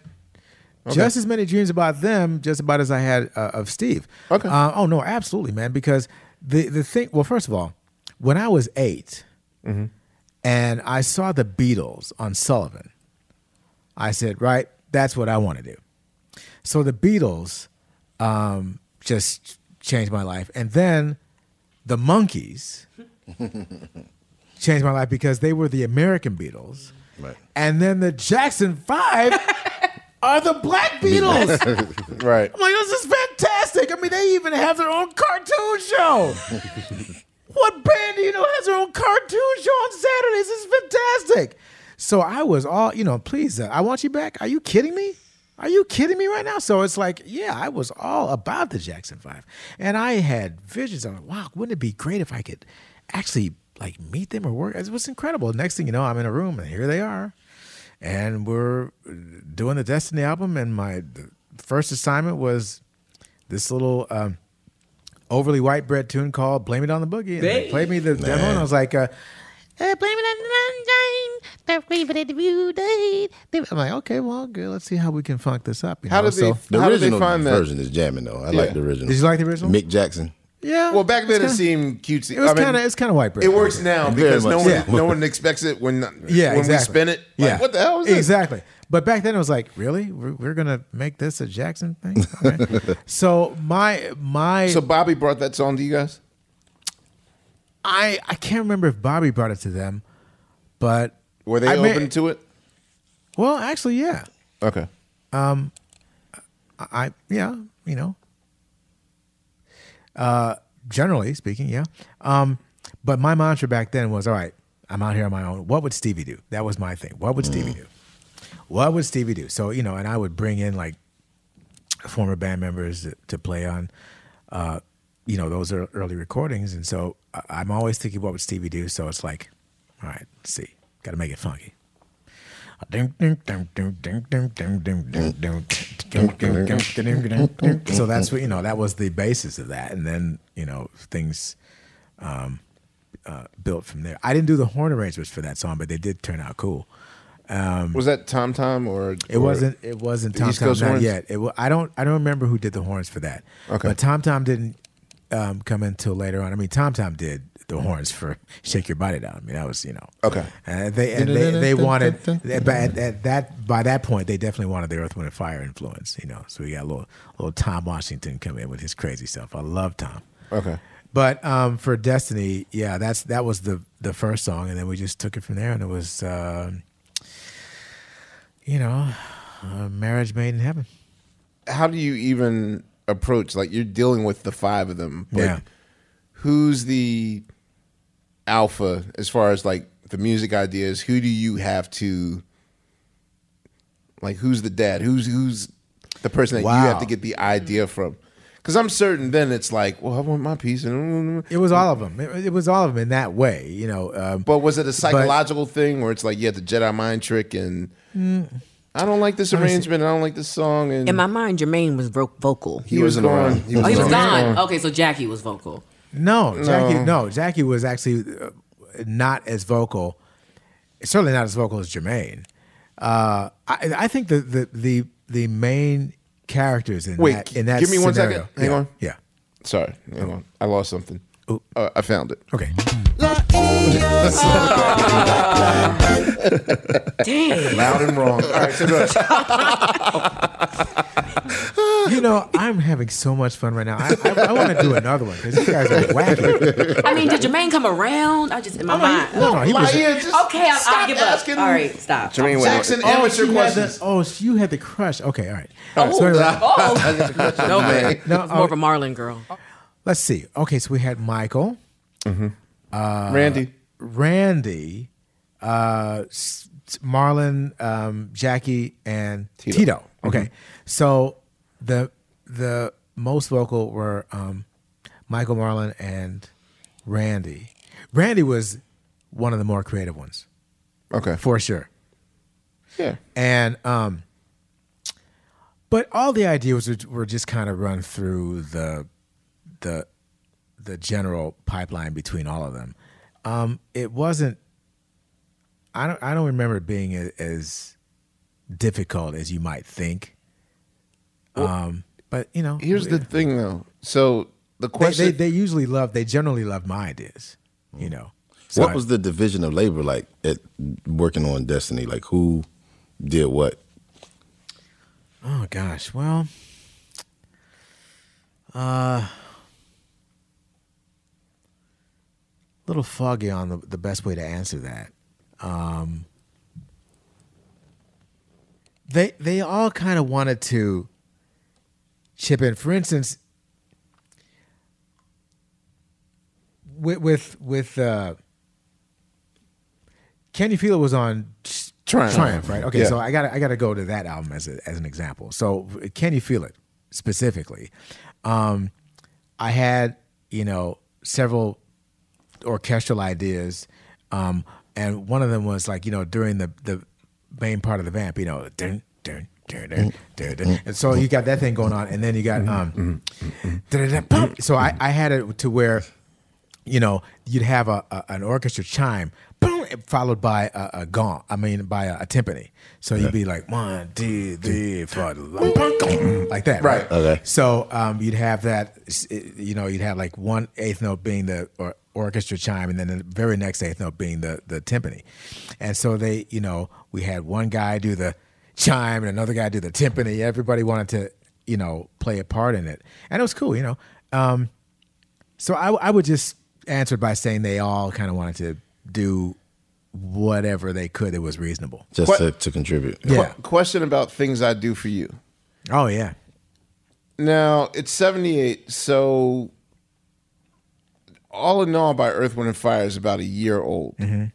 G: just as many dreams about them, just about as I had uh, of Steve. Okay. Uh, oh no, absolutely, man. Because the the thing. Well, first of all, when I was 8 and I saw the Beatles on Sullivan, I said, right, that's what I want to do. So the Beatles um, just changed my life, and then the Monkees changed my life because they were the American Beatles.
B: Right.
G: And then the Jackson Five are the Black Beatles.
A: right?
G: I'm like, this is fantastic. I mean, they even have their own cartoon show. what band do you know has their own cartoon show on Saturdays? This is fantastic. So I was all, you know, please, uh, I want you back. Are you kidding me? Are you kidding me right now? So it's like, yeah, I was all about the Jackson Five, and I had visions. I'm like, wow, wouldn't it be great if I could actually like meet them or work? It was incredible. Next thing you know, I'm in a room, and here they are, and we're doing the Destiny album. And my first assignment was this little um, overly white bread tune called "Blame It on the Boogie." And they played me the demo, and I was like. Uh,
J: Uh, blame it on the sunshine. Blame it at the view day.
G: I'm like, okay, well, good. Let's see how we can funk this up. You
A: How
G: know?
A: did they-
G: So-
B: The
A: How did they
B: original
A: find that?
B: version is jamming though. I
A: Yeah.
B: like the original.
G: Did you like the original?
B: Mick Jackson.
G: Yeah.
A: Well, back then it
G: kinda-
A: seemed cutesy.
G: It was kind of it's kind of white bread.
A: It works now because no one
B: so.
A: no one expects it when
G: Yeah,
A: when
G: exactly.
A: we spin it. Like,
G: yeah,
A: what the hell is this?
G: Exactly. But back then it was like, really, we're, we're gonna make this a Jackson thing. Okay. so my my
A: So Bobby brought that song to you guys.
G: I I can't remember if Bobby brought it to them, but
A: Were they
G: I may-
A: open to it?
G: well, actually, yeah.
A: Okay.
G: Um, I, I yeah, you know. Uh, generally speaking, yeah. Um, but my mantra back then was, all right, I'm out here on my own. What would Stevie do? That was my thing. What would Stevie do? What would Stevie do? So you know, and I would bring in like former band members to, to play on, uh, you know, those are early recordings, and so I'm always thinking, what would Stevie do? So it's like, all right, let's see, got to make it funky. So that's what you know. That was the basis of that, and then you know things um, uh, built from there. I didn't do the horn arrangements for that song, but they did turn out cool. Um,
A: Was that Tom Tom or
G: it
A: or
G: wasn't. It wasn't Tom Tom not yet. It, I don't. I don't remember who did the horns for that.
A: Okay.
G: But Tom Tom didn't um, come until later on. I mean, Tom Tom did the horns for "Shake Your Body Down." I mean, that was you know.
A: Okay.
G: And they and they, they wanted but at, at that by that point they definitely wanted the Earth Wind and Fire influence. You know, so we got a little little Tom Washington come in with his crazy stuff. I love Tom.
A: Okay.
G: But um, for Destiny, yeah, that's that was the the first song, and then we just took it from there, and it was, uh, you know, uh, marriage made in heaven.
A: How do you even approach? Like you're dealing with the five of them. But
G: Yeah.
A: Who's the alpha as far as like the music ideas? Who do you have to like? Who's the dad? Who's who's the person that you have to get the idea from? Because I'm certain then it's like, well, I want my piece. And
G: It was all of them. It, it was all of them in that way, you know. Um,
A: But was it a psychological thing where it's like you had the Jedi mind trick and
G: Mm.
A: I don't like this
F: Let me see.
A: arrangement. I don't like this song. And
F: In my mind, Jermaine was vo- vocal.
A: He He wasn't was around. gone. He
F: oh, he was
A: was
F: gone.
A: gone.
F: Okay, so Jackie was vocal.
G: No, Jackie.
A: No.
G: No, Jackie was actually uh, not as vocal. Certainly not as vocal as Jermaine. Uh, I, I think the, the the the main characters in
A: Wait,
G: that in that
A: give me one
G: scenario-
A: second. Hang
G: yeah,
A: on.
G: Yeah.
A: Sorry, hang on. I lost something. Uh, I found it.
G: Okay.
F: Damn.
A: Loud and wrong. All right, so go ahead.
G: You know, I'm having so much fun right now. I, I, I want to do another one because you guys are wacky.
F: I mean, did Jermaine come around? I just in my mind.
G: no, no, he was-
F: okay, I'll, I'll
A: stop
F: give
A: asking-
F: up. All right, stop.
A: Jermaine Jackson,
G: Oh,
A: amateur
G: she
A: questions.
G: the, oh, you had the crush. Okay, all right.
F: Oh,
G: So anyway-
F: oh. no, man.
G: No,
F: it's more of
G: oh,
F: a Marlon girl.
G: Let's see. Okay, so we had Michael, uh,
A: Randy.
G: Randy, uh, Marlon, um, Jackie, and Tito. Okay, so the the most vocal were um, Michael, Marlon, and Randy. Randy was one of the more creative ones.
A: Okay,
G: for sure.
A: Yeah.
G: And um, but all the ideas were just kind of run through the the the general pipeline between all of them. Um, it wasn't. I don't. I don't remember it being a, as difficult as you might think. um, but you know,
A: Here's the thing, though. So the question.
G: they, they usually love. They generally love my ideas. You know. So
H: what
G: I-
H: was the division of labor like at working on Destiny? Like who did what?
G: Oh gosh. Well, uh, little foggy on the, the best way to answer that. Um, they they all kind of wanted to chip in. For instance, with with with uh, Can You Feel It was on
A: Triumph.
G: Triumph, right? Okay,
A: Yeah.
G: so I got I got to go to that album as a, as an example. So Can You Feel It specifically? Um, I had you know several orchestral ideas, um, and one of them was like you know during the the main part of the vamp, you know, dun, dun, dun, and so you got that thing going on, and then you got um, so I I had it to where you know, you'd have a, a an orchestra chime, boom, followed by a, a gong. I mean, by a, a timpani. So you'd be like one, two, three, four, like that, right?
H: Okay.
G: So um, you'd have that. You know, you'd have like one eighth note being the or, orchestra chime, and then the very next eighth note being the the timpani. And so they, you know, we had one guy do the chime and another guy do the timpani. Everybody wanted to, you know, play a part in it, and it was cool. You know. Um, so I, I would just answer by saying they all kind of wanted to do whatever they could that was reasonable.
H: Just
A: What-
H: to, to contribute.
G: Yeah.
A: Qu- question about things I do for you.
G: Oh yeah.
A: Now it's seventy eight, so all in all, by Earth, Wind, and Fire is about a year old.
G: Mm-hmm.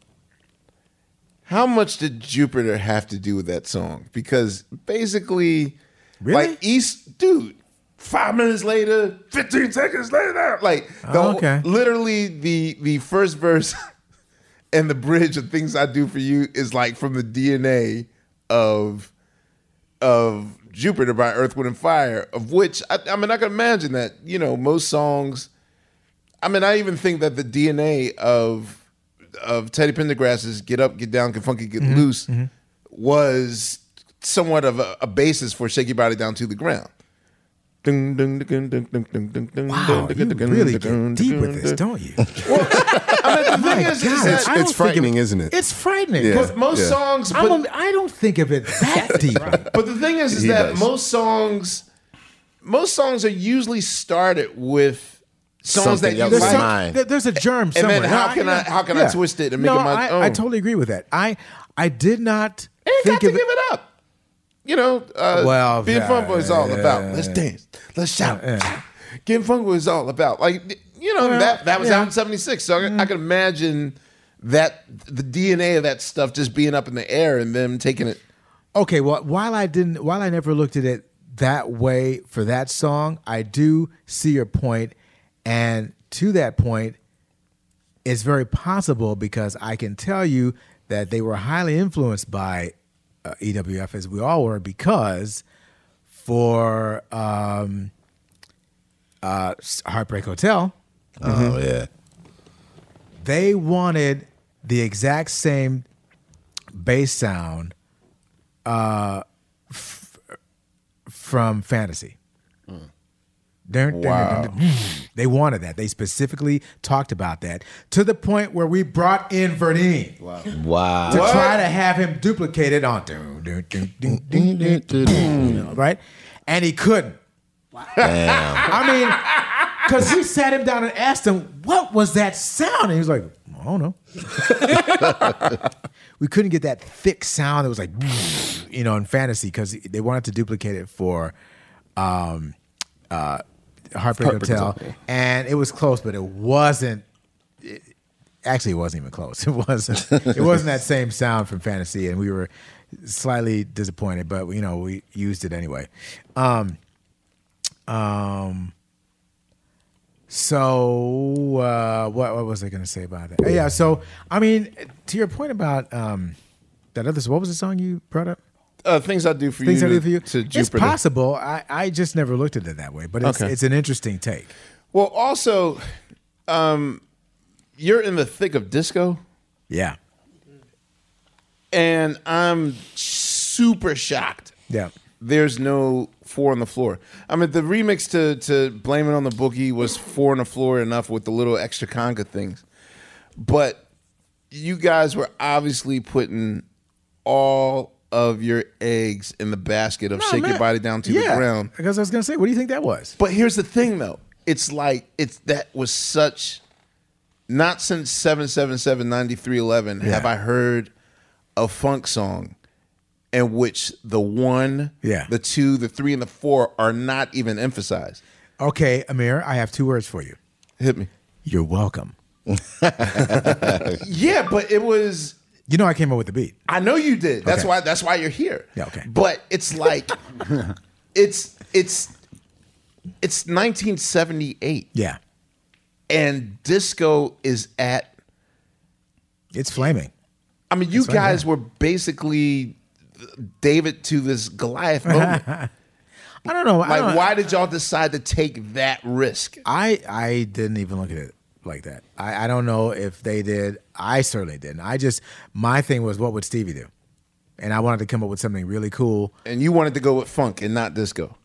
A: How much did Jupiter have to do with that song? Because basically,
G: Really?
A: like East, dude. Five minutes later, fifteen seconds later, like the,
G: Oh, okay.
A: literally the the first verse and the bridge of "Things I Do for You" is like from the DNA of of Jupiter by Earth, Wind, and Fire, of which I, I mean, I can imagine that, you know, most songs. I mean, I even think that the DNA of of Teddy Pendergrass's "Get Up, Get Down, Get Funky, Get
G: Mm-hmm.
A: Loose" was somewhat of a, a basis for "Shake Your Body Down to the Ground." Wow,
G: Wow, you really get deep with this, don't you?
A: I mean, the thing is, is
G: God,
A: that
G: I don't
D: It's
G: think
D: frightening,
G: of-
D: isn't it?
G: It's frightening.
D: Yeah.
G: 'cause
A: most
D: Yeah.
A: songs,
G: I'm
A: but,
G: a, I don't think of it that deep.
A: but the thing is, is
D: He
A: that
D: does.
A: most songs, most songs are usually started with songs
H: Something
A: that you
H: else
G: There's,
H: in
A: like.
G: some-
H: mind.
G: there- there's a germ
A: And
G: somewhere.
A: then how
G: No,
A: can I- how can I twist it and make
G: no,
A: it my
G: I,
A: own?
G: I totally agree with that. I I did not
A: You ain't
G: think
A: got to
G: of
A: give it up. You know, uh,
G: Well,
A: being
G: yeah,
A: funk is all about. Let's dance, let's shout. Getting funk is all about. Like you know
G: Well,
A: that that was out in '76, so I, I can imagine that the DNA of that stuff just being up in the air and them taking it.
G: Okay, well, while I didn't, while I never looked at it that way for that song. I do see your point, and to that point, it's very possible because I can tell you that they were highly influenced by uh, EWF as we all were because for um, uh, Heartbreak Hotel,
B: Oh yeah.
G: they wanted the exact same bass sound uh, f- from Fantasy. They wanted that. They specifically talked about that to the point where we brought in Verdine.
B: Wow. wow.
G: To try to have him duplicated on. right? And he couldn't. I mean, because we sat him down and asked him, what was that sound? And he was like, I don't know. we couldn't get that thick sound that was like, you know, in fantasy because they wanted to duplicate it for. Um, uh, Heartbreak,
D: Heartbreak
G: Hotel.
D: Hotel,
G: And it was close, but it wasn't. It, actually, it wasn't even close. It wasn't. it wasn't that same sound from Fantasy, and we were slightly disappointed, but you know, we used it anyway. Um, um, so uh, what what was I going to say about it? Yeah, so I mean, to your point about um, that other, what was the song you brought up?
A: Uh, things I do for
G: Things
A: you.
G: I do for you.
A: To
G: it's possible. I, I just never looked at it that way, but it's
A: Okay.
G: it's an interesting take.
A: Well, also, um, you're in the thick of disco,
G: Yeah,
A: and I'm super shocked.
G: yeah.
A: There's no four on the floor. I mean, the remix to to "Blame It on the Boogie" was four on the floor enough with the little extra conga things, but you guys were obviously putting all of your eggs in the basket of
G: No,
A: "Shake Your. Body Down to
G: yeah,
A: the Ground."
G: Because I was going to say, what do you think that was?
A: But here's the thing, though. It's like it's that was such. Not since 777 9311 have I heard a funk song in which the one,
G: Yeah.
A: the two, the three, and the four are not even emphasized.
G: Okay, Ahmir, I have two words for you.
A: Hit me.
G: You're welcome.
A: Yeah, but it was.
G: You know, I came up with the beat.
A: I know you did. That's
G: Okay.
A: why. That's why you're here.
G: Yeah, okay.
A: But it's like, it's it's it's 1978,
G: Yeah,
A: and disco is at
G: it's flaming.
A: I mean, you
G: right,
A: guys
G: yeah.
A: were basically David to this Goliath moment.
G: I don't know.
A: Like,
G: don't-
A: why did y'all decide to take that risk?
G: I I didn't even look at it like that. I, I don't know if they did. I certainly didn't. I just my thing was what would Stevie do, and I wanted to come up with something really cool.
A: And you wanted to go with funk and not disco.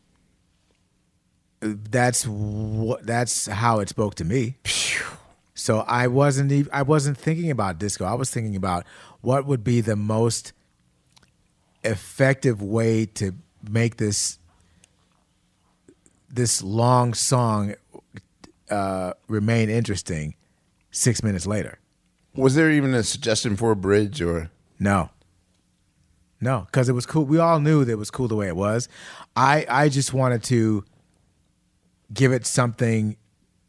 G: That's what. That's how it spoke to me. So I wasn't. Even, I wasn't thinking about disco. I was thinking about what would be the most effective way to make this this long song uh, remain interesting six minutes later.
A: Was there even a suggestion for a bridge or?
G: No. No, because it was cool. We all knew that it was cool the way it was. I I just wanted to give it something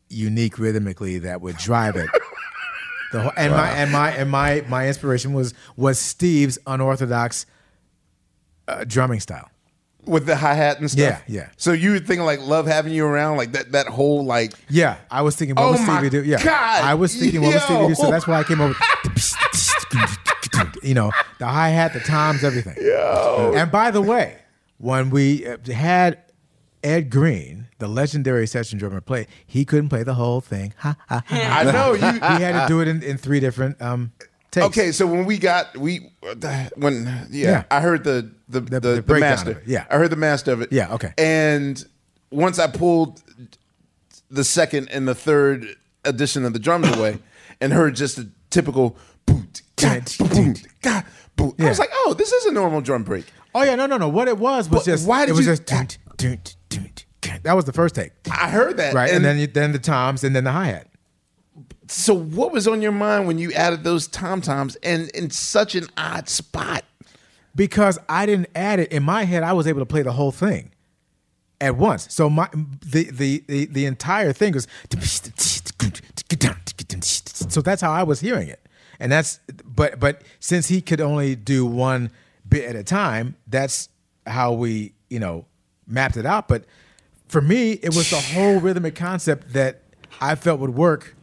G: unique rhythmically that would drive it. The whole, and my and my and my my inspiration was was Steve's unorthodox uh, drumming style.
A: With the hi hat and stuff.
G: Yeah, yeah.
A: So you were thinking like love having you around, like that that whole like
G: Yeah, I was thinking, what
A: Oh
G: would Stevie do? Yeah,
A: God,
G: I was thinking, what would Stevie do? So that's why I came over. you know, the hi hat, the toms, everything. And by the way, when we uh, had Ed Greene, the legendary session drummer, play, he couldn't play the whole thing. Ha, ha, ha, ha.
A: I know, you-
G: he had to do it in, in three different um, takes.
A: Okay, so when we got we when yeah,
G: Yeah.
A: I heard the the the, the,
G: breakdown
A: master.
G: yeah.
A: I heard the master of it.
G: Yeah, okay.
A: And once I pulled the second and the third edition of the drums away and heard just a typical boom, ga, boom, ga, boom, I was like, oh, this is a normal drum break.
G: Oh yeah, no, no, no. What it was was
A: But
G: just
A: why did
G: it was
A: you-
G: just dun, dun, dun. that was the first take,
A: I heard that.
G: right? And, then then the toms and then the hi hat.
A: so what was on your mind when you added those tom toms and in such an odd spot?
G: Because I didn't add it in my head. I was able to play the whole thing at once. So my the the the, the entire thing was so that's how I was hearing it, and that's but but since he could only do one bit at a time, that's how we you know mapped it out. But for me, it was the whole rhythmic concept that I felt would work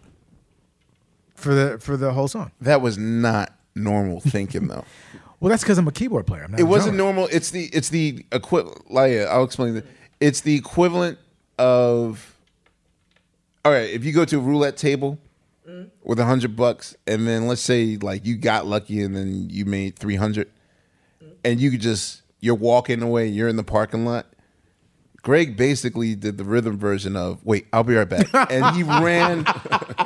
G: for the for the whole song.
A: That was not normal thinking though.
G: Well, that's because I'm a keyboard player. I'm not
A: it
G: a
A: wasn't
G: drummer.
A: normal. It's the it's the equivalent. Like I'll explain that. It's the equivalent of. All right, if you go to a roulette table mm-hmm. with a hundred bucks, and then let's say like you got lucky, and then you made three hundred, mm-hmm. and you could just you're walking away, you're in the parking lot. Greg basically did the rhythm version of "Wait, I'll be right back," and he ran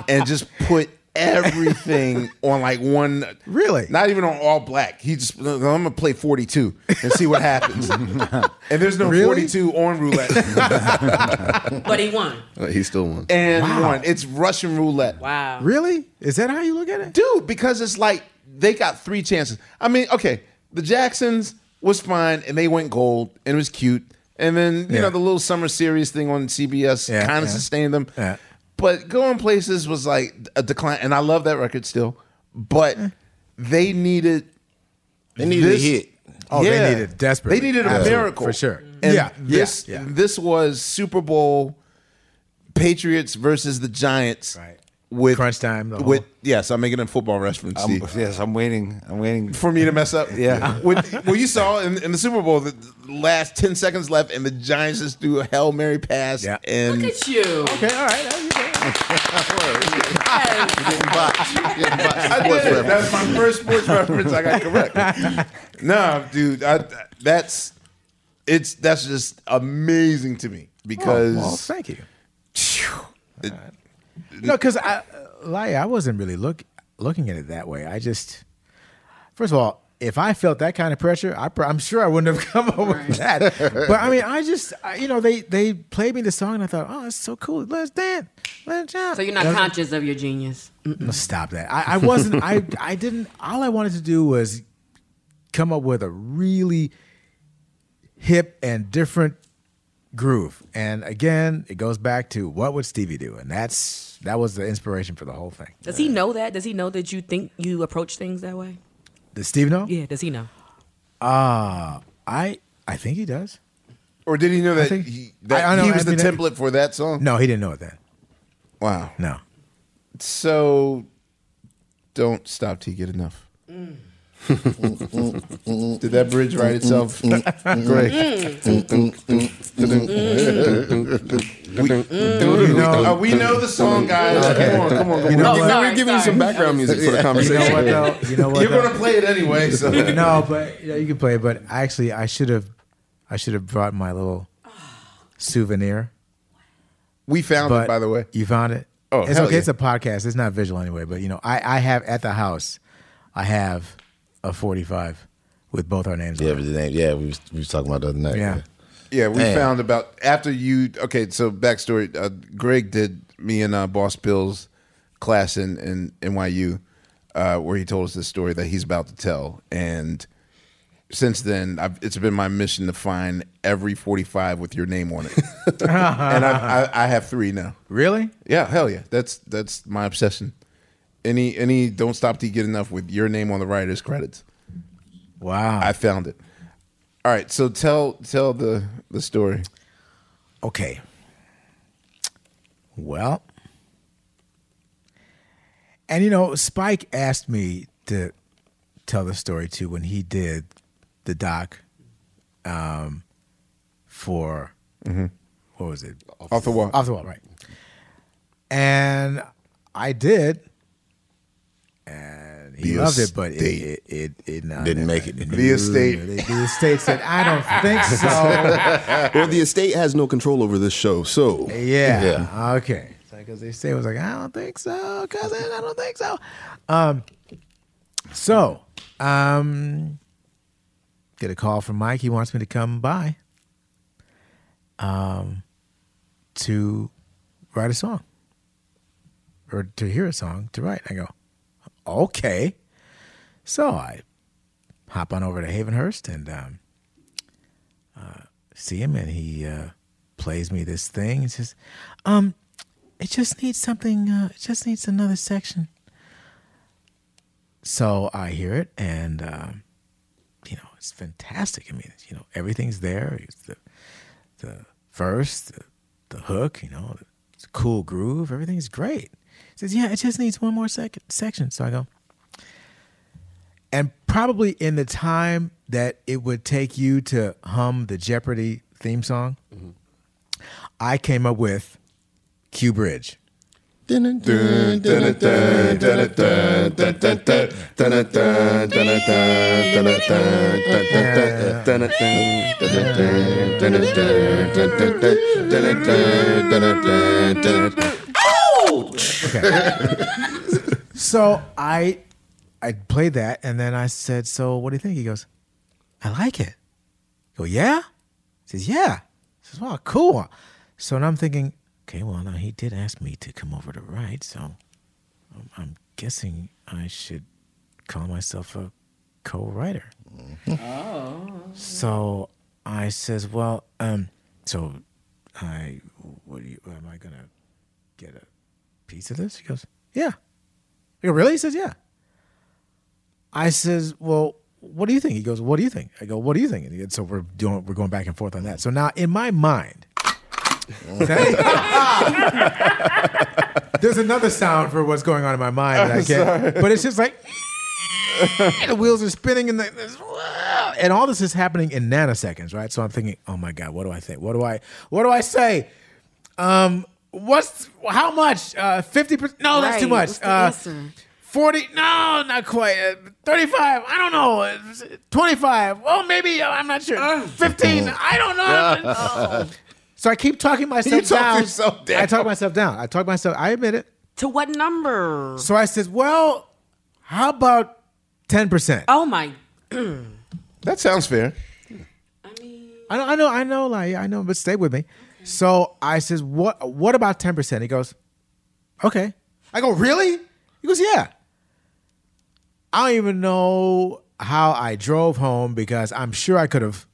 A: and just put everything on like one.
G: Really?
A: Not even on all black. He just I'm gonna play 42 and see what happens. and there's no
G: Really?
A: 42 on roulette.
F: But he won.
D: Uh, he still won.
A: and
G: Wow.
A: one. It's Russian roulette.
F: Wow.
G: Really? Is that how you look at it?
A: Dude, because it's like they got three chances. I mean, okay, the Jacksons was fine and they went gold and it was cute. And then, you
G: Yeah.
A: know, the little summer series thing on CBS
G: Yeah,
A: kind of
G: yeah.
A: sustained them.
G: Yeah.
A: But going places was like a decline. And I love that record still. But mm. they needed
H: They needed
A: this-
H: a hit.
G: Oh,
A: Yeah.
G: they needed desperately.
A: They needed a
G: Absolutely,
A: miracle
G: for sure. Mm.
A: And
G: yeah,
A: this
G: yeah, yeah.
A: this was Super Bowl Patriots versus the Giants.
G: Right.
A: With
G: Crunch time, the
A: With
G: whole-
A: yes, I'm making a football reference.
E: I'm, yes, I'm waiting. I'm waiting.
A: for me to mess up.
E: Yeah.
A: When, well, you saw in, in the Super Bowl the last ten seconds left, and the Giants just threw a hail mary pass.
G: Yeah.
A: And
F: Look at you.
G: Okay, all right. There you go.
D: Getting boxed. Getting boxed.
A: I did. That's my first sports reference. I got correct. no, dude, I, that's it's that's just amazing to me because
G: Oh, well, thank you.
A: it-
G: No, because I, like, I wasn't really look looking at it that way. I just, first of all, if I felt that kind of pressure, I, pr- I'm sure I wouldn't have come up with that. But I mean, I just, I, you know, they they played me the song, and I thought, oh, it's so cool. Let's dance, let's jump.
F: So you're not
G: And
F: conscious of your genius.
G: No, Stop that. I, I wasn't. I I didn't. All I wanted to do was come up with a really hip and different groove. And again, it goes back to what would Stevie do, and that's that was the inspiration for the whole thing.
F: Does he know that? Does he know that you think you approach things that way?
G: Does Steve know?
F: Yeah. Does he know?
G: Uh I I think he does.
A: or did he know that,
G: think-
A: he, that
G: I- I know,
A: he
G: I
A: was the
G: mean, I-
A: template for that song?
G: No, he didn't know that.
A: Wow.
G: No.
A: So don't stop till you get enough. Did that bridge write itself? Great. We,
G: You know-
A: uh, we know the song, guys. Come on, come on, come
G: You know
D: We-
G: what?
D: We're giving you some background music for the
G: You know
D: conversation.
G: what though? You know what?
A: You're
G: though?
A: gonna play it anyway. So
G: no, but yeah, you can play it. But actually, I should have, I should have brought my little souvenir.
A: we found
G: But
A: it, by the way.
G: you found it.
A: Oh,
G: it's okay.
A: yeah.
G: It's a podcast. It's not visual anyway. But you know, I, I have at the house, I have a forty-five with both our names.
H: Yeah,
G: on it.
H: the name, yeah, we was, we was talking about the other night.
G: Yeah.
A: Yeah, we
H: Man.
A: found about after you. Okay, so backstory: uh, Greg did me and uh, Boss Bill's class in in NYU, uh, where he told us this story that he's about to tell, and since then, I've, it's been my mission to find every forty-five with your name on it, and I, I, I have three now.
G: Really?
A: Yeah, hell yeah, that's that's my obsession. Any any don't stop to get enough with your name on the writer's credits.
G: Wow.
A: I found it. All right, so tell tell the the story.
G: Okay. Well, and you know, Spike asked me to tell the story too when he did the doc um, for what was it?
A: Off the wall.
G: Off the wall, right? And I did, and he
A: The
G: loved it, but it it it, it no,
H: Didn't make it.
A: The estate.
G: The, the estate said, "I don't think so."
D: well, the estate has no control over this show, so
G: Yeah.
H: Yeah.
G: Okay. Because they say it was like, I don't think so, cousin. I don't think so. Um. So, um, get a call from Mike. He wants me to come by. Um, to write a song, or to hear a song to write. I go, okay. So I hop on over to Havenhurst and um, uh, see him, and he uh, plays me this thing. He says, um, it just needs something. Uh, it just needs another section. So I hear it, and um, you know, it's fantastic. I mean, you know, everything's there. It's the the verse, the, the hook, you know, it's a cool groove, everything's great. He says, yeah, it just needs one more second section. So I go, and probably in the time that it would take you to hum the Jeopardy theme song, I came up with Q Bridge. So I I played that and then I said, So what do you think? He goes, I like it. I go, yeah? He says, Yeah. He says, Wow, cool. So now I'm thinking, okay, well now he did ask me to come over to write, so I'm, I'm guessing I should call myself a co-writer.
F: Oh.
G: So I says, well, um, so I, what do you, am I gonna get a piece of this? He goes, yeah. I go, really? He says, yeah. I says, well, what do you think? He goes, what do you think? I go, what do you think? And so we're doing, we're going back and forth on that. So now in my mind, there's another sound for what's going on in my mind that I can't, but it's just like, the wheels are spinning and the, and all this is happening in nanoseconds, right? So I'm thinking, oh my god, what do I think? What do I what do I say? Um, what's how much? Uh, fifty percent? No, that's too much.
F: What's the
G: Uh. Forty? No, not quite. Uh, Thirty-five? I don't know. Uh, Twenty-five? Well, maybe uh, I'm not sure. Fifteen? I don't know. Oh. So I keep talking myself
A: You talk
G: down.
A: yourself down.
G: I talk myself down. I talk myself. I admit it.
F: To what number?
G: So I said, well, how about ten percent?
F: Oh my.
A: That sounds fair.
G: I know, I know, I know, like I know, but stay with me. So I says, what what about 10%? He goes, Okay. I go, really? He goes, Yeah. I don't even know how I drove home because I'm sure I could have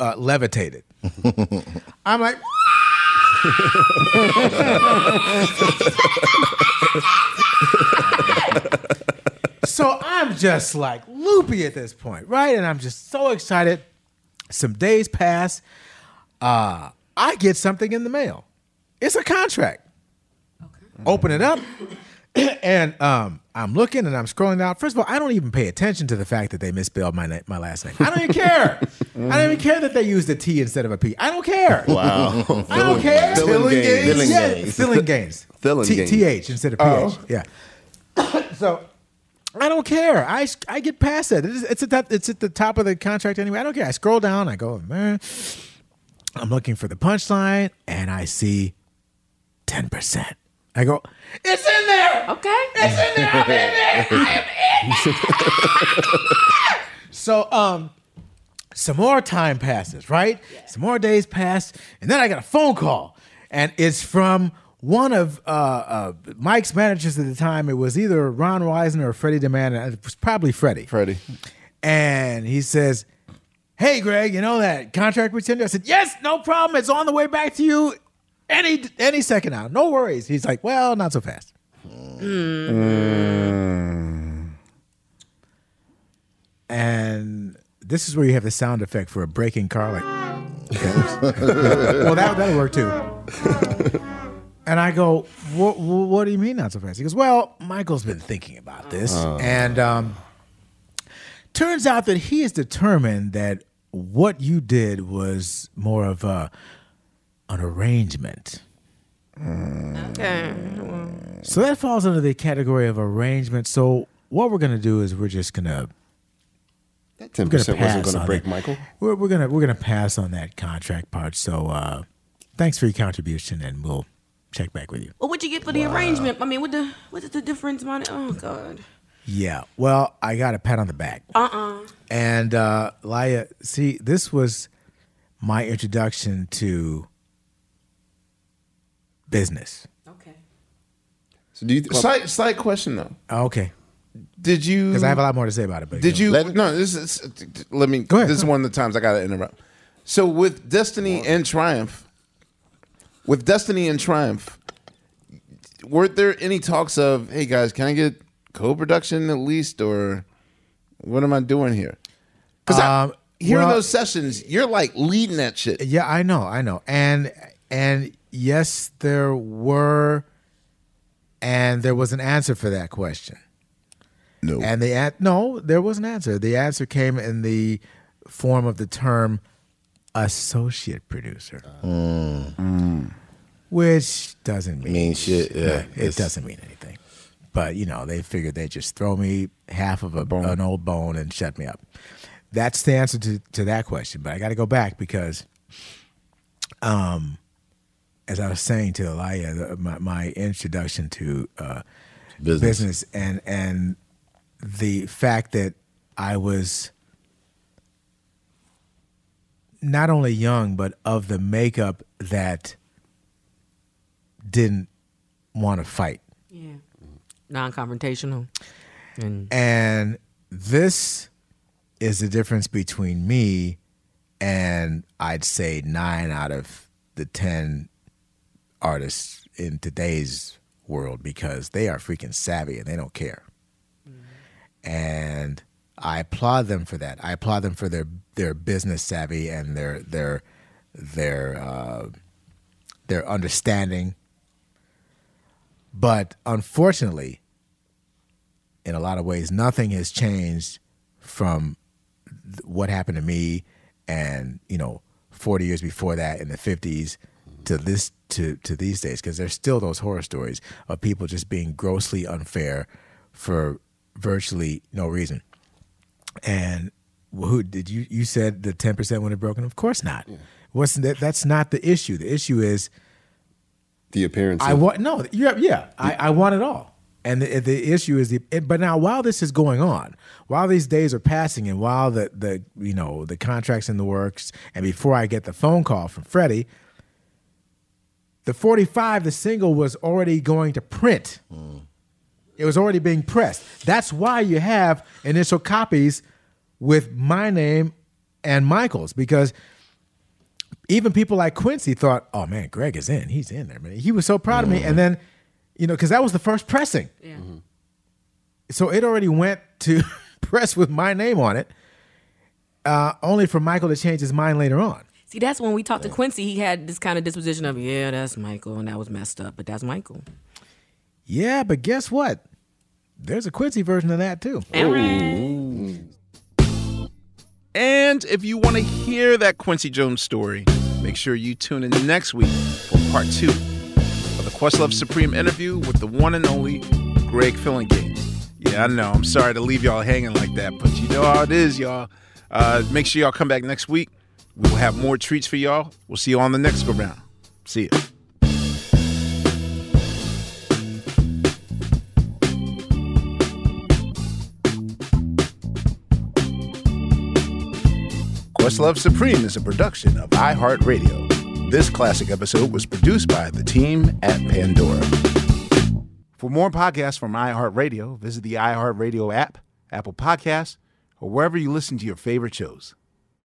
G: uh, levitated. I'm like, so I'm just like loopy at this point, right? And I'm just so excited. Some days pass. Uh, I get something in the mail. It's a contract. Okay. Open it up, and um, I'm looking and I'm scrolling down. First of all, I don't even pay attention to the fact that they misspelled my na- my last name. I don't even care. I don't even care that they used a T instead of a P. I don't care.
D: Wow.
G: I don't care.
D: Filling gains. Filling
G: yeah,
D: gains.
G: filling gains.
D: Filling
G: T-
D: gains.
G: TH instead of PH.
D: Oh.
G: Yeah. so I don't care. I I get past that. It's, it's at that. It's at the top of the contract anyway. I don't care. I scroll down. I go, man. I'm looking for the punchline, and I see ten percent. I go, it's in there.
F: Okay.
G: It's in there. I'm in there. I am in. so um, some more time passes, right? Some more days pass, and then I got a phone call, and it's from one of uh, uh, Mike's managers at the time. It was either Ron Weisner or Freddie DeMann. and It was probably Freddie.
A: Freddie.
G: And he says, "Hey, Greg, you know that contract we sent you?" I said, "Yes, no problem. It's on the way back to you any any second now. No worries." He's like, "Well, not so fast." And this is where you have the sound effect for a breaking car, like. well, that that'll work too. And I go, what, what do you mean not so fast? He goes, well, Michael's been thinking about this.
D: Oh.
G: And um, turns out that he is determined that what you did was more of a, an arrangement.
F: Okay.
G: So that falls under the category of arrangement. So what we're gonna do is we're just gonna
D: That
G: we're
D: 10% wasn't going to break
G: that.
D: Michael.
G: We're, we're gonna we're gonna pass on that contract part. So uh, thanks for your contribution, and we'll check back with you.
F: Well, what'd you get for the arrangement? I mean, what the what is the difference, money? Oh God.
G: Yeah. Well, I got a pat on the back.
F: Uh uh
G: And uh Laiya, see, this was my introduction to business.
F: Okay.
D: So do you
A: slight slight question though?
G: Okay.
A: Did you?
G: Because I have a lot more to say about it. But
A: Did you?
G: Let,
A: no, this is. Let me.
G: Go ahead,
A: This is one of the times I got to interrupt. So with Destiny and Triumph, with Destiny and Triumph, were there any talks of, hey guys, can I get co-production at least, or what am I doing here? Because
G: um,
A: hearing
G: Well-
A: those sessions, you're like leading that shit.
G: Yeah, I know, I know. And and yes, there were and there was an answer for that question.
A: No.
G: And the an- no, there was an answer. The answer came in the form of the term associate producer. Which doesn't mean,
H: Mean shit, yeah.
G: it doesn't mean anything. But you know, they figured they'd just throw me half of a, an old bone and shut me up. That's the answer to, to that question. But I got to go back because, um, as I was saying to Elia, my, my introduction to uh,
H: Business.
G: business and and the fact that I was not only young but of the makeup that didn't want to fight.
F: Yeah. Non-confrontational. And
G: And this is the difference between me and I'd say nine out of the 10 artists in today's world because they are freaking savvy and they don't care. And I applaud them for that. I applaud them for their their business savvy and their their their uh, their understanding. But unfortunately, in a lot of ways, nothing has changed from what happened to me and you know 40 years before that in the 50s to this to to these days. Because there's still those horror stories of people just being grossly unfair for virtually no reason. And who did you you said the 10% when it broken? Of course not. What's that that's not the issue. The issue is
D: The appearance.
G: I want no, yeah, yeah. I, I want it all. And the, the issue is the. it- But now, while this is going on, while these days are passing, and while the the you know the contracts in the works, and before I get the phone call from Freddie, the forty five, the single was already going to print. Mm. It was already being pressed. That's why you have initial copies with my name and Michael's because even people like Quincy thought, "Oh man, Greg is in. He's in there, man." He was so proud of me, and then, you know, because that was the first pressing.
F: Yeah.
G: So it already went to press with my name on it, uh, only for Michael to change his mind later on.
F: see, that's when we talked to Quincy. He had this kind of disposition of, yeah, that's Michael, and that was messed up, but that's Michael.
G: Yeah, but guess what? There's a Quincy version of that too.
K: And if you want to hear that Quincy Jones story, make sure you tune in next week for part two of the Questlove Supreme interview with the one and only Greg Phillinganes. Yeah, I know. I'm sorry to leave y'all hanging like that, but you know how it is, y'all. Uh, make sure y'all come back next week. We will have more treats for y'all. We'll see you on the next go round. See ya. Questlove Supreme is a production of iHeartRadio. This classic episode was produced by the team at Pandora. For more podcasts from iHeartRadio, visit the iHeartRadio app, Apple Podcasts, or wherever you listen to your favorite shows.